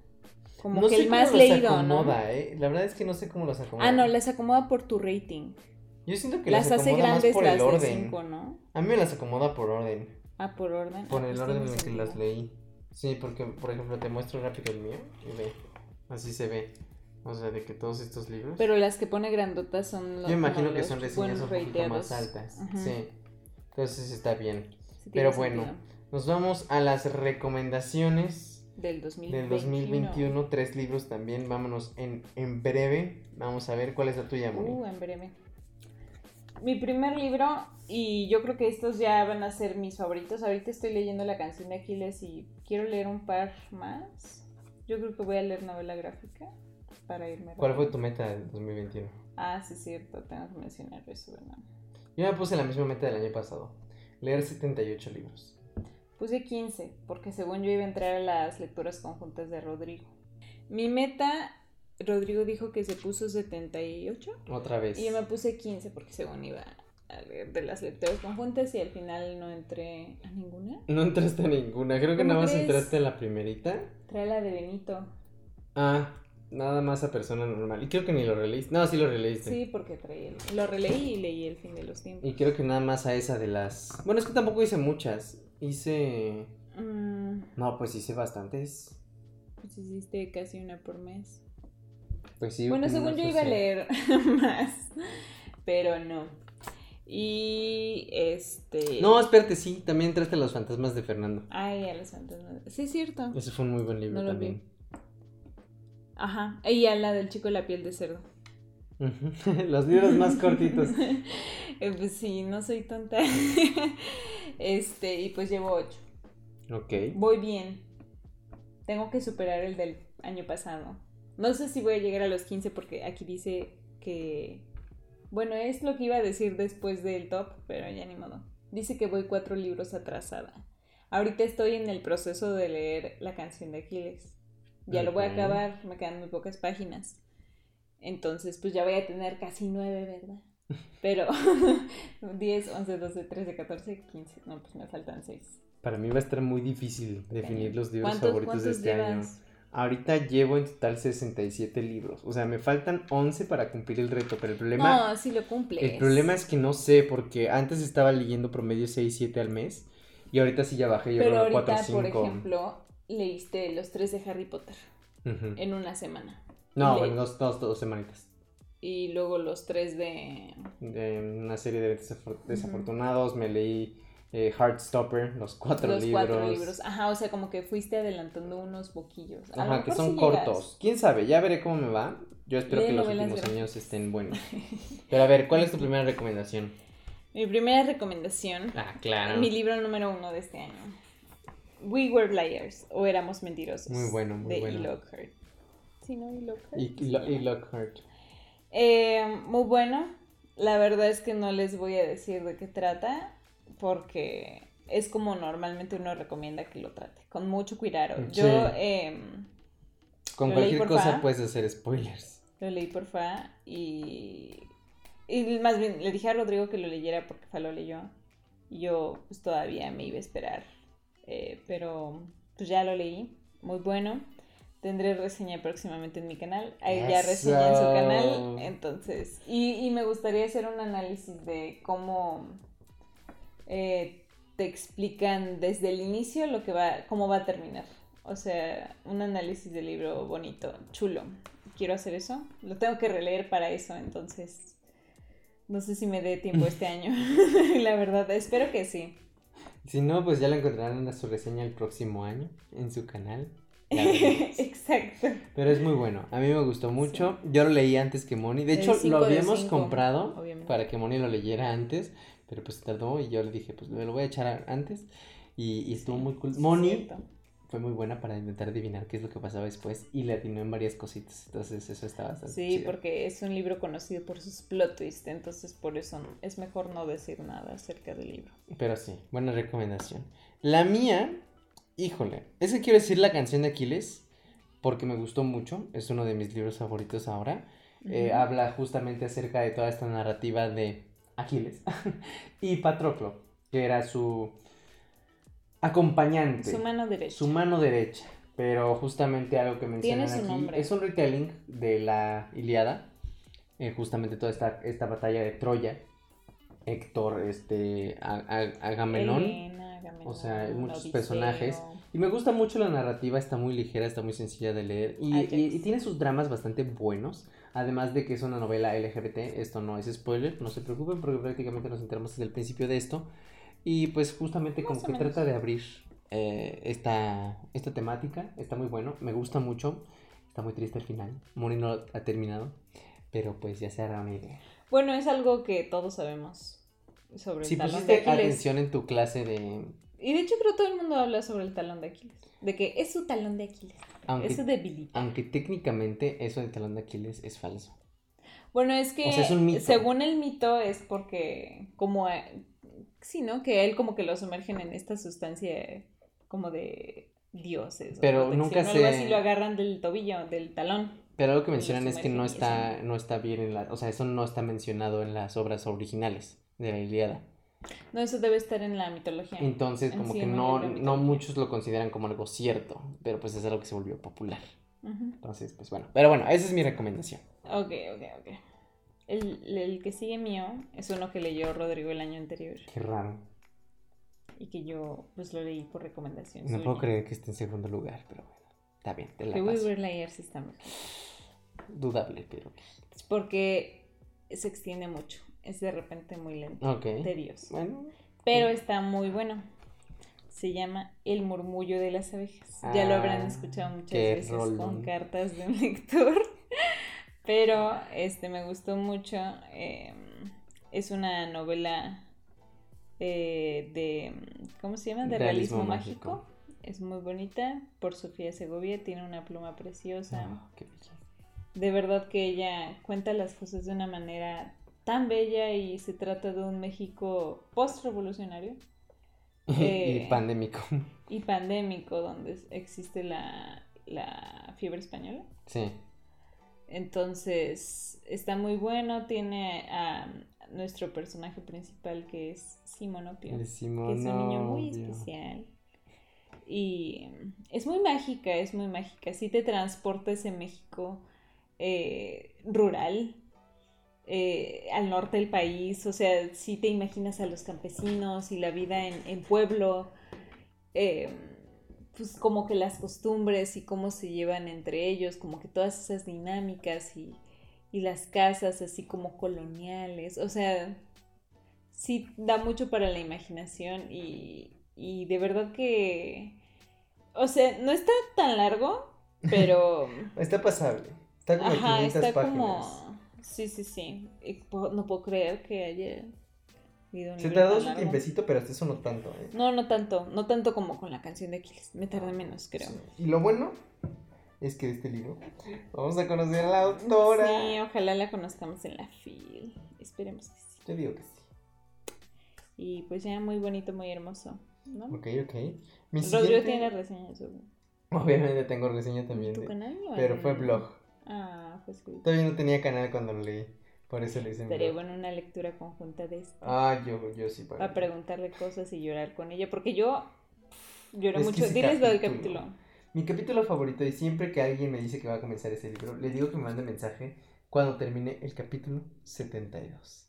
Como no que sé el cómo más los leído, acomoda, ¿no? ¿eh? La verdad es que no sé cómo los acomoda. Ah, no, las acomoda por tu rating. Yo siento que Las las, hace más grandes por las el de orden. 5, ¿no? A mí me las acomoda por orden. Ah, por orden. Por Ah, el pues orden en el que las leí. Sí, porque, por ejemplo, te muestro rápido el mío y ve. Así se ve. O sea, de que todos estos libros. Pero las que pone grandotas son los. Yo imagino que son reseñas un poquito más altas. Sí. Entonces está bien. Sí, Pero bueno, sentido. nos vamos a las recomendaciones Del 2021. del 2021. Tres libros también. Vámonos en, en breve. Vamos a ver cuál es la tuya, Moni. Uh, en breve. Mi primer libro, y yo creo que estos ya van a ser mis favoritos. Ahorita estoy leyendo La canción de Aquiles y quiero leer un par más. Yo creo que voy a leer novela gráfica para irme. ¿Cuál fue tu meta del 2021? Ah, sí, es cierto, tengo que mencionar eso, ¿verdad? Yo me puse la misma meta del año pasado. Leer 78 libros. Puse 15, porque según yo iba a entrar a las lecturas conjuntas de Rodrigo. Mi meta, Rodrigo dijo que se puso 78. Otra vez. Y yo me puse 15 porque según iba a leer de las lecturas conjuntas y al final no entré a ninguna. No entraste a ninguna. Creo que ¿Cómo nada más entraste en la primerita. Trae la de Benito. Ah, nada más a persona normal. Y creo que ni lo releíste. No, sí lo releíste. Sí, porque trae el- lo releí y leí el fin de los tiempos. Y creo que nada más a esa de las. Bueno, es que tampoco hice muchas. Hice. Mm, No, pues hice bastantes. pues hiciste casi una por mes. Pues sí. bueno, según yo iba a 12. leer más, pero no. Y este... No, espérate, sí. También entraste a los fantasmas de Fernando. Ay, a los fantasmas. Sí, es cierto. Ese fue un muy buen libro No también. Ajá. Y a la del chico de la piel de cerdo. Los libros más cortitos. Eh, pues sí, no soy tonta. Este, y pues llevo ocho. Ok. Voy bien. Tengo que superar el del año pasado. No sé si voy a llegar a los 15 porque aquí dice que... Bueno, es lo que iba a decir después del top, pero ya ni modo. Dice que voy cuatro libros atrasada. Ahorita estoy en el proceso de leer la canción de Aquiles. Ya lo voy a acabar, me quedan muy pocas páginas. Entonces, pues ya voy a tener casi nueve, ¿verdad? Pero 10, 11, 12, 13, 14, 15. No, pues me faltan 6. Para mí va a estar muy difícil definir los libros ¿Cuántos, favoritos de este año. llevas? Ahorita llevo en total 67 libros. O sea, me faltan 11 para cumplir el reto. Pero el problema, No, sí lo cumples. el problema es que no sé, porque antes estaba leyendo promedio 6, 7 al mes. Y ahorita sí ya bajé, yo Pero creo a 4, ahorita, 5. por ejemplo, leíste los tres de Harry Potter Ujú. en una semana. No, bueno, dos, dos, dos semanitas. Y luego los tres de... De una serie de desafor- desafortunados. Me leí eh, Heartstopper, los cuatro los libros. cuatro libros. Ajá, o sea, como que fuiste adelantando unos boquillos. A Ajá, que son llegas. cortos. ¿Quién sabe? Ya veré cómo me va. Yo espero Lee que los últimos años estén buenos. Pero a ver, ¿cuál es tu primera recomendación? Mi primera recomendación, Ah, claro. mi libro número uno de este año. We Were Liars, o Éramos Mentirosos. Muy bueno, muy de bueno. E. Lockhart. Sí, ¿no? E. Lockhart. Y Lockhart. Eh, muy bueno. La verdad es que no les voy a decir de qué trata, porque es como normalmente uno recomienda que lo trate, con mucho cuidado. Sí. Yo em, Con Lo leí cualquier cosa fa. puedes hacer spoilers. lo leí por fa y, y más bien le dije a Rodrigo que lo leyera porque fa lo leyó. Y yo pues todavía me iba a esperar, eh, pero pues ya lo leí, muy bueno. Tendré reseña próximamente en mi canal. Hay ya reseña en su canal. Entonces, y, y me gustaría hacer un análisis de cómo eh, te explican desde el inicio lo que va, cómo va a terminar. O sea, un análisis del libro bonito, chulo. Quiero hacer eso. Lo tengo que releer para eso, entonces no sé si me dé tiempo este año. La verdad, espero que sí. Si no, pues ya la encontrarán en su reseña el próximo año en su canal. Exacto. Pero es muy bueno. A mí me gustó mucho. Yo lo leí antes que Moni. De El hecho, lo habíamos cinco, comprado obviamente. para que Moni lo leyera antes. Pero pues tardó y yo le dije, pues me lo voy a echar antes. Y, y estuvo Sí, muy cool. Moni cierto. fue muy buena para intentar adivinar qué es lo que pasaba después y le atinó en varias cositas. Entonces eso está bastante Sí, chido. porque es un libro conocido por sus plot twists, entonces por eso es mejor no decir nada acerca del libro. Pero sí, buena recomendación. La mía, híjole, es que quiero decir la canción de Aquiles porque me gustó mucho, es uno de mis libros favoritos ahora. Eh, habla justamente acerca de toda esta narrativa de Aquiles y Patroclo, que era su acompañante, Su mano derecha. su mano derecha. Pero justamente algo que mencionan aquí nombre. es un retelling de la Iliada, eh, justamente toda esta, esta batalla de Troya. Héctor, este, Agamenón, O sea, hay muchos Odiseo. personajes. Y me gusta mucho la narrativa, está muy ligera, está muy sencilla de leer. Y, y- y tiene sus dramas bastante buenos. Además de que es una novela LGBT, esto no es spoiler, no se preocupen porque prácticamente nos enteramos desde el principio de esto. Y pues justamente como Más que menos. trata de abrir eh, esta, esta temática, está muy bueno, me gusta mucho. Está muy triste al final, Moni no ha terminado, pero pues ya se hará una idea. Bueno, es algo que todos sabemos sobre el Si de pusiste Aquiles. atención en tu clase de... Y de hecho creo que todo el mundo habla sobre el talón de Aquiles. De que es su talón de Aquiles. Aunque, Es su debilidad. aunque técnicamente eso del talón de Aquiles es falso. Bueno, es que O sea, es un mito. según el mito es porque como eh, sí, ¿no? Que él como que lo sumergen en esta sustancia como de dioses. Pero nunca algo se- así lo agarran del tobillo, del talón. Pero algo que mencionan es que no está, no está bien en la, o sea, eso no está mencionado en las obras originales de la Ilíada. No, eso debe estar en la mitología. Entonces, En como sí, que no, no muchos lo consideran como algo cierto, pero pues es algo que se volvió popular. Entonces, pues bueno, pero bueno, esa es mi recomendación. Ok, ok, ok. El, el que sigue mío es uno que leyó Rodrigo el año anterior Qué raro. y que yo pues lo leí por recomendación. No suya. puedo creer que esté en segundo lugar, pero bueno, está bien, te la Que paso. Liars está mejor. Dudable, pero... Es porque se extiende mucho. Es de repente muy lento. Ok. Tedioso. Bueno, Pero está muy bueno. Se llama El murmullo de las abejas. ya lo habrán Ah, escuchado muchas veces rolón. con cartas de un lector. Pero este me gustó mucho. eh, es una novela eh, de. ¿Cómo se llama? De Realismo realismo, mágico. mágico. Es muy bonita. Por Sofía Segovia. Tiene una pluma preciosa. ah, qué. De verdad que ella cuenta las cosas de una manera tan bella y se trata de un México post-revolucionario Eh, y pandémico. y pandémico donde existe la, la fiebre española. Sí. Entonces está muy bueno, tiene a nuestro personaje principal que es Simonopio, que es un niño muy especial. Y es muy mágica, es muy mágica. Sí te transporta ese México eh, rural, eh, al norte del país. O sea, sí te imaginas a los campesinos y la vida en, en pueblo. eh, pues como que las costumbres y cómo se llevan entre ellos, como que todas esas dinámicas y, y las casas así como coloniales. O sea, sí da mucho para la imaginación y, y de verdad que... O sea, no está tan largo, pero... Está pasable. Está como Ajá, 500 está páginas. como... Sí, sí, sí. Y no puedo creer que haya Se tardó su tiempecito, pero hasta eso no tanto, ¿eh? No, no tanto. No tanto como con la canción de Aquiles. Me tardé menos, creo. Sí. Y lo bueno es que de este libro vamos a conocer a la autora. Sí, ojalá la conozcamos en la FIL. Esperemos que sí. Yo digo que sí. Y pues ya muy bonito, muy hermoso. ¿no? Ok, ok. Mi Rodrigo siguiente- tiene reseñas sobre Obviamente tengo reseña también tu de... canal. o Pero fue blog. Ah, fue escrito. Todavía no tenía canal cuando lo leí. Por eso lo hice Estaría bueno una lectura conjunta de esto. Ah, yo, yo sí. para a preguntarle cosas y llorar con ella. Porque yo pff, lloro Es mucho. Diles lo del capítulo. Mi capítulo favorito y siempre que alguien me dice que va a comenzar ese libro, le digo que me mande mensaje cuando termine el capítulo 72.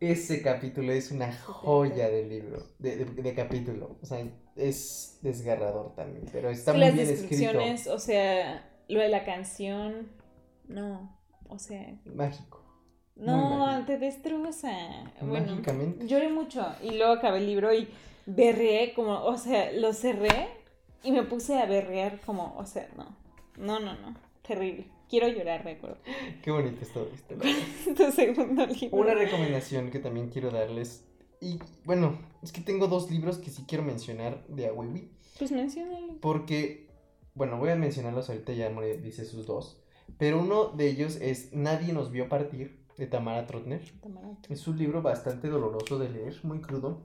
Ese capítulo es una joya del libro, de, de- de capítulo. O sea, es desgarrador también, pero está muy las bien escrito. descripciones, o sea, lo de la canción, no, o sea, Mágico. No, te destroza. Bueno, Mágicamente. lloré mucho y luego acabé el libro y berreé como, o sea, lo cerré y me puse a berrear como, o sea, no, no, no, no, terrible. Quiero llorar, recuerdo. Qué bonito es todo esto. tu segundo libro. Una recomendación que también quiero darles y bueno, es que tengo dos libros que sí quiero mencionar de Awewi. Pues menciónalo. Porque, bueno, voy a mencionarlos ahorita, ya More dice sus dos. Pero uno de ellos es Nadie nos vio partir, de Tamara Trotner. Tamara. Es un libro bastante doloroso de leer, muy crudo,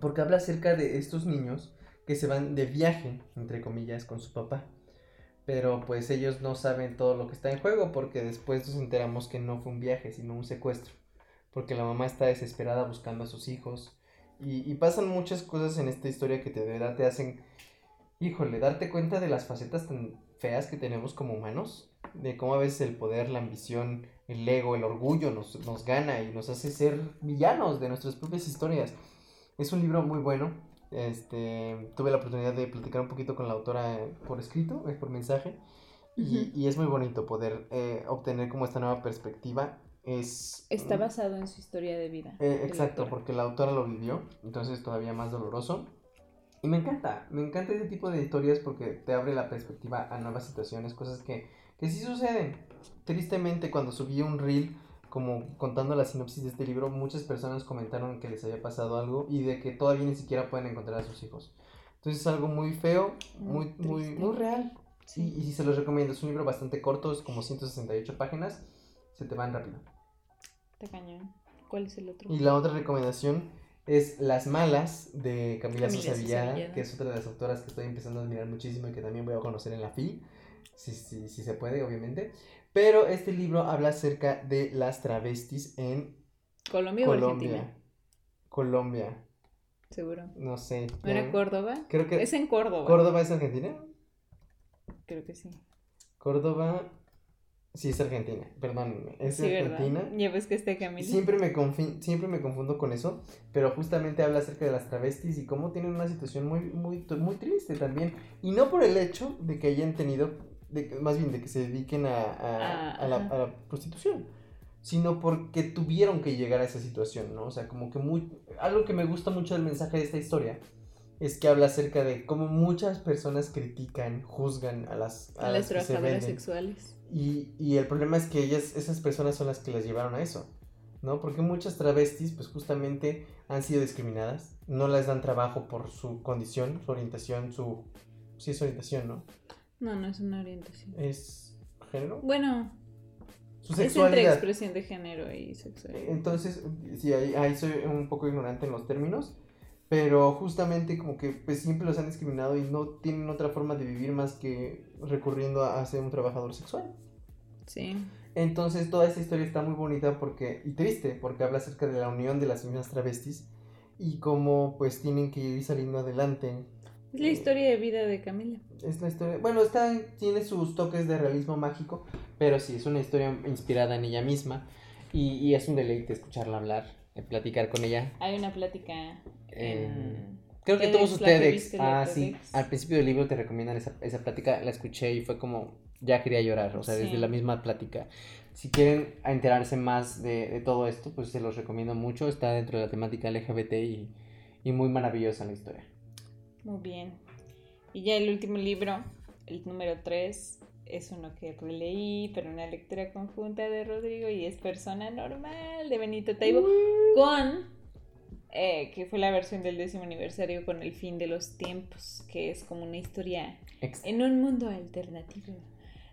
porque habla acerca de estos niños que se van de viaje, entre comillas, con su papá. Pero pues ellos no saben todo lo que está en juego, porque después nos enteramos que no fue un viaje, sino un secuestro. Porque la mamá está desesperada buscando a sus hijos. Y, y pasan muchas cosas en esta historia que te, de verdad te hacen, híjole, darte cuenta de las facetas tan feas que tenemos como humanos. De cómo a veces el poder, la ambición, el ego, el orgullo nos, nos gana y nos hace ser villanos de nuestras propias historias. Es un libro muy bueno. Este, tuve la oportunidad de platicar un poquito con la autora por escrito, eh, por mensaje. Y, y es muy bonito poder eh, obtener como esta nueva perspectiva. Es, Está basado en su historia de vida. eh, de exacto, porque la autora lo vivió, entonces todavía más doloroso. Y me encanta, me encanta ese tipo de historias porque te abre la perspectiva a nuevas situaciones, cosas que, que sí suceden. Tristemente, cuando subí un reel como contando la sinopsis de este libro, muchas personas comentaron que les había pasado algo y de que todavía ni siquiera pueden encontrar a sus hijos. Entonces es algo muy feo, muy, Muy muy, muy real. Sí. Y, sí se los recomiendo, es un libro bastante corto, es como 168 páginas, se te van rápido. Está cañón. ¿Cuál es el otro? Y la otra recomendación es Las Malas de Camila, Camila Sosa Villada, que es otra de las autoras que estoy empezando a admirar muchísimo y que también voy a conocer en la FIL, si, si, si se puede, obviamente. Pero este libro habla acerca de las travestis en ¿Colombia, o Colombia. Argentina? Colombia, Seguro. no sé. ¿No ya- era Córdoba? Creo que Es en Córdoba. Córdoba es Argentina. Creo que sí. Córdoba, sí es Argentina, perdón, es sí, Argentina. ¿verdad? Ya ves que está Camila. Siempre me, siempre me confundo con eso, pero justamente habla acerca de las travestis y cómo tienen una situación muy, muy, muy triste también. Y no por el hecho de que hayan tenido, de más bien de que se dediquen a, a- Ah, a la, a la prostitución, sino porque tuvieron que llegar a esa situación, ¿no? O sea, como que muy... Algo que me gusta mucho del mensaje de esta historia es que habla acerca de cómo muchas personas critican, juzgan a las, A las se trabajadoras sexuales. Y, y el problema es que ellas, esas personas son las que las llevaron a eso, ¿no? Porque muchas travestis, pues justamente han sido discriminadas, no les dan trabajo por su condición, su orientación, su... Sí, es orientación, ¿no? No, no es una orientación. Es género. Bueno, Su es entre expresión de género y sexualidad. Entonces, sí, ahí, ahí soy un poco ignorante en los términos, pero justamente como que pues siempre los han discriminado y no tienen otra forma de vivir más que recurriendo a, a ser un trabajador sexual. Sí. Entonces toda esta historia está muy bonita porque y triste porque habla acerca de la unión de las mismas travestis y cómo pues tienen que ir saliendo adelante. Es la historia de vida de Camila. Es la historia, bueno, está tiene sus toques de realismo mágico, pero sí es una historia inspirada en ella misma y, y es un deleite escucharla hablar, eh, platicar con ella. Hay una plática En- en... Creo que todos ustedes, ah sí, TEDx. al principio del libro te recomiendan esa, esa plática, la escuché y fue como ya quería llorar, o sea, Sí. desde la misma plática. Si quieren enterarse más de, de todo esto, pues se los recomiendo mucho. Está dentro de la temática LGBT y, y muy maravillosa la historia. Muy bien. Y ya el último libro, el número 3, es uno que releí, pero una lectura conjunta de Rodrigo y es Persona Normal de Benito Taibo con, eh, que fue la versión del décimo aniversario con El fin de los tiempos, que es como una historia Ex- en un mundo alternativo.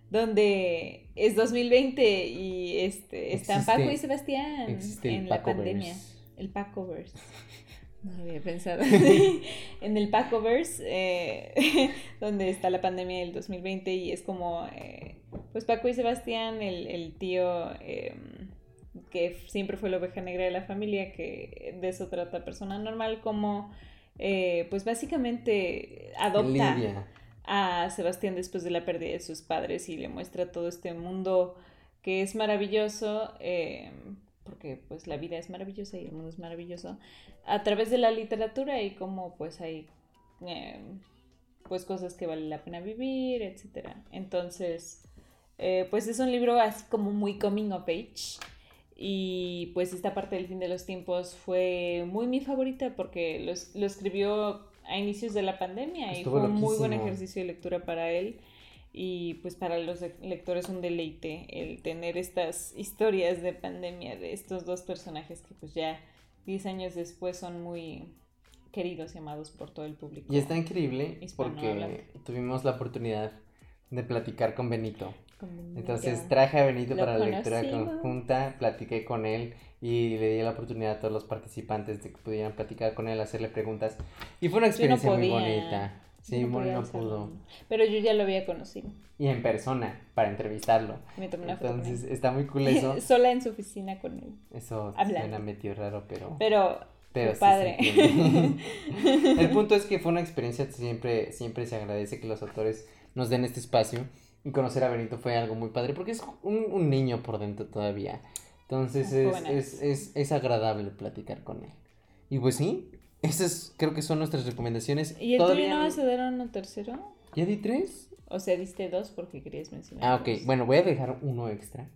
Donde es 2020 y este, están Existe- Paco y Sebastián en la Pacoverse. pandemia. El Pacoverse. No lo había pensado. en el Pacoverse, eh, donde está la pandemia del 2020 y es como, eh, pues Paco y Sebastián, el, el tío eh, que siempre fue la oveja negra de la familia, que de eso trata persona normal, como, eh, pues básicamente adopta Lidia. a Sebastián después de la pérdida de sus padres y le muestra todo este mundo que es maravilloso, eh, porque pues la vida es maravillosa y el mundo es maravilloso, a través de la literatura y cómo pues hay eh, pues cosas que vale la pena vivir, etc. Entonces, eh, pues es un libro así como muy coming of age. Y pues esta parte del fin de los tiempos fue muy mi favorita porque lo, lo escribió a inicios de la pandemia y Estuvo fue un muy buen ejercicio de lectura para él. Y pues para los le- lectores un deleite el tener estas historias de pandemia de estos dos personajes que pues ya 10 años después son muy queridos y amados por todo el público. Y está increíble porque tuvimos la oportunidad de platicar con Benito. Con Benito. Entonces traje a Benito Lo para la lectura conjunta, platiqué con él y le di la oportunidad a todos los participantes de que pudieran platicar con él, hacerle preguntas. Y fue una no experiencia muy bonita. Sí, No Moni no pudo. Pero yo ya lo había conocido. Y en persona, para entrevistarlo. Me tomé una foto con Entonces él. está muy cool eso. Sola en su oficina con él. Eso Hablando. suena medio raro, pero... Pero, Pero sí padre. El punto es que fue una experiencia, siempre, siempre se agradece que los autores nos den este espacio. Y conocer a Benito fue algo muy padre, porque es un, un niño por dentro todavía. Entonces es, es, es, es agradable platicar con él. Y pues sí, esas creo que son nuestras recomendaciones. ¿Y el Todavía tuyo no vas a dar uno tercero? ¿Ya di tres? O sea, diste dos porque querías mencionar. Ah, ok. dos. Bueno, voy a dejar uno extra.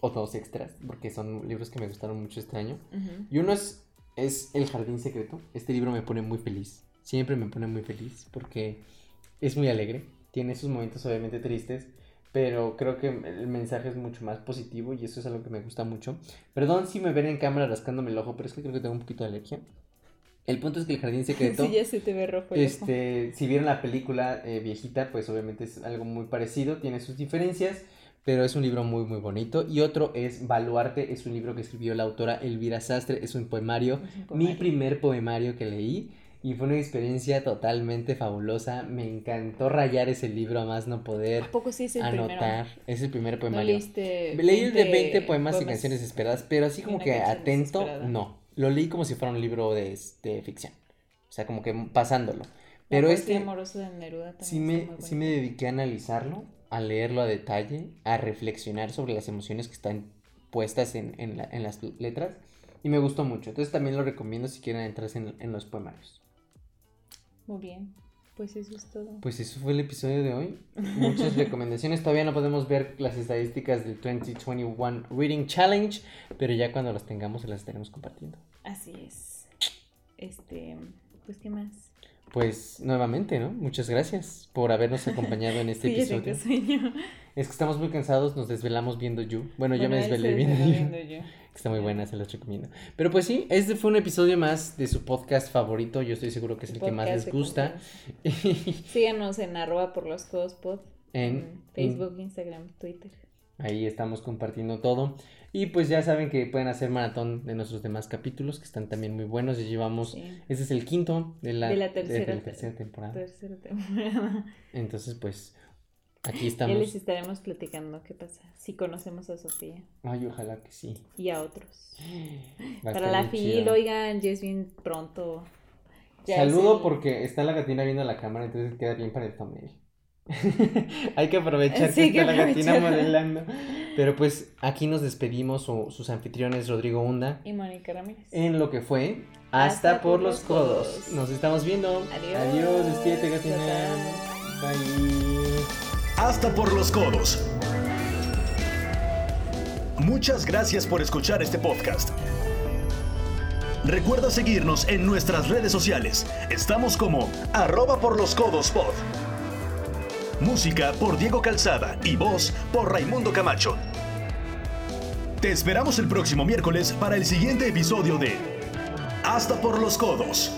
O dos extras, porque son libros que me gustaron mucho este año. Y uno es, es El Jardín Secreto. Este libro me pone muy feliz. Siempre me pone muy feliz porque es muy alegre. Tiene sus momentos obviamente tristes. Pero creo que el mensaje es mucho más positivo y eso es algo que me gusta mucho. Perdón si me ven en cámara rascándome el ojo, pero es que creo que tengo un poquito de alergia. El punto es que El Jardín Secreto... Sí, ya se te ve rojo. Este, si vieron la película eh, viejita, pues obviamente es algo muy parecido, tiene sus diferencias, pero es un libro muy muy bonito. Y otro es Baluarte, es un libro que escribió la autora Elvira Sastre, es un poemario, Es un mi poemario. primer poemario que leí. Y fue una experiencia totalmente fabulosa. Me encantó rayar ese libro a más no poder. ¿A poco sí es el Anotar. primero? Es el primer ¿No poemario. leíste Leí el de 20 20 poemas y canciones esperadas, pero así como que atento, no. Lo leí como si fuera un libro de, de ficción. O sea, como que pasándolo. Pero este amorosa de Neruda también sí me, sí me dediqué a analizarlo, a leerlo a detalle, a reflexionar sobre las emociones que están puestas en, en, la- en las letras. Y me gustó mucho. Entonces también lo recomiendo si quieren entrarse en, en los poemarios. Muy bien. Pues eso es todo. Pues eso fue el episodio de hoy. Muchas recomendaciones. Todavía no podemos ver las estadísticas del 2021 Reading Challenge, pero ya cuando las tengamos se las estaremos compartiendo. Así es. Este, pues qué más. Pues nuevamente, ¿no? Muchas gracias por habernos acompañado en este Sí, episodio. sueño. Es que estamos muy cansados, nos desvelamos viendo You. Bueno, yo Bueno, me él se desvelé viendo You. viendo You. Está muy buena, se los recomiendo. Pero pues sí, este fue un episodio más de su podcast favorito. Yo estoy seguro que es el que más les gusta. Síganos en arroba por los codos pod. En- Facebook, Instagram, Twitter. Ahí estamos compartiendo todo. Y pues ya saben que pueden hacer maratón de nuestros demás capítulos, que están también muy buenos. Ya llevamos, Sí. este es el quinto de la, De la de tercera la tercera temporada. Tercera temporada. Entonces, pues, aquí Ya estamos. les estaremos platicando qué pasa. Si conocemos a Sofía Ay, ojalá que sí. y a otros. Va Para la fil, chido. oigan, ya es bien pronto. Ya es Saludo el- porque está la gatina viendo la cámara, entonces queda bien para el thumbnail. Hay que aprovechar Sí, que está la gatina modelando. Pero pues aquí nos despedimos, su- sus anfitriones Rodrigo Hunda, Y Mónica Ramírez. en lo que fue Hasta, Hasta por por los codos. codos. Nos estamos viendo. Adiós. Adiós, despídete gatina. Bye, Bye. Hasta por los codos. Muchas gracias por escuchar este podcast. Recuerda seguirnos en nuestras redes sociales. Estamos como arroba por los codos pod. Música por Diego Calzada y voz por Raimundo Camacho. Te esperamos el próximo miércoles para el siguiente episodio de Hasta por los codos.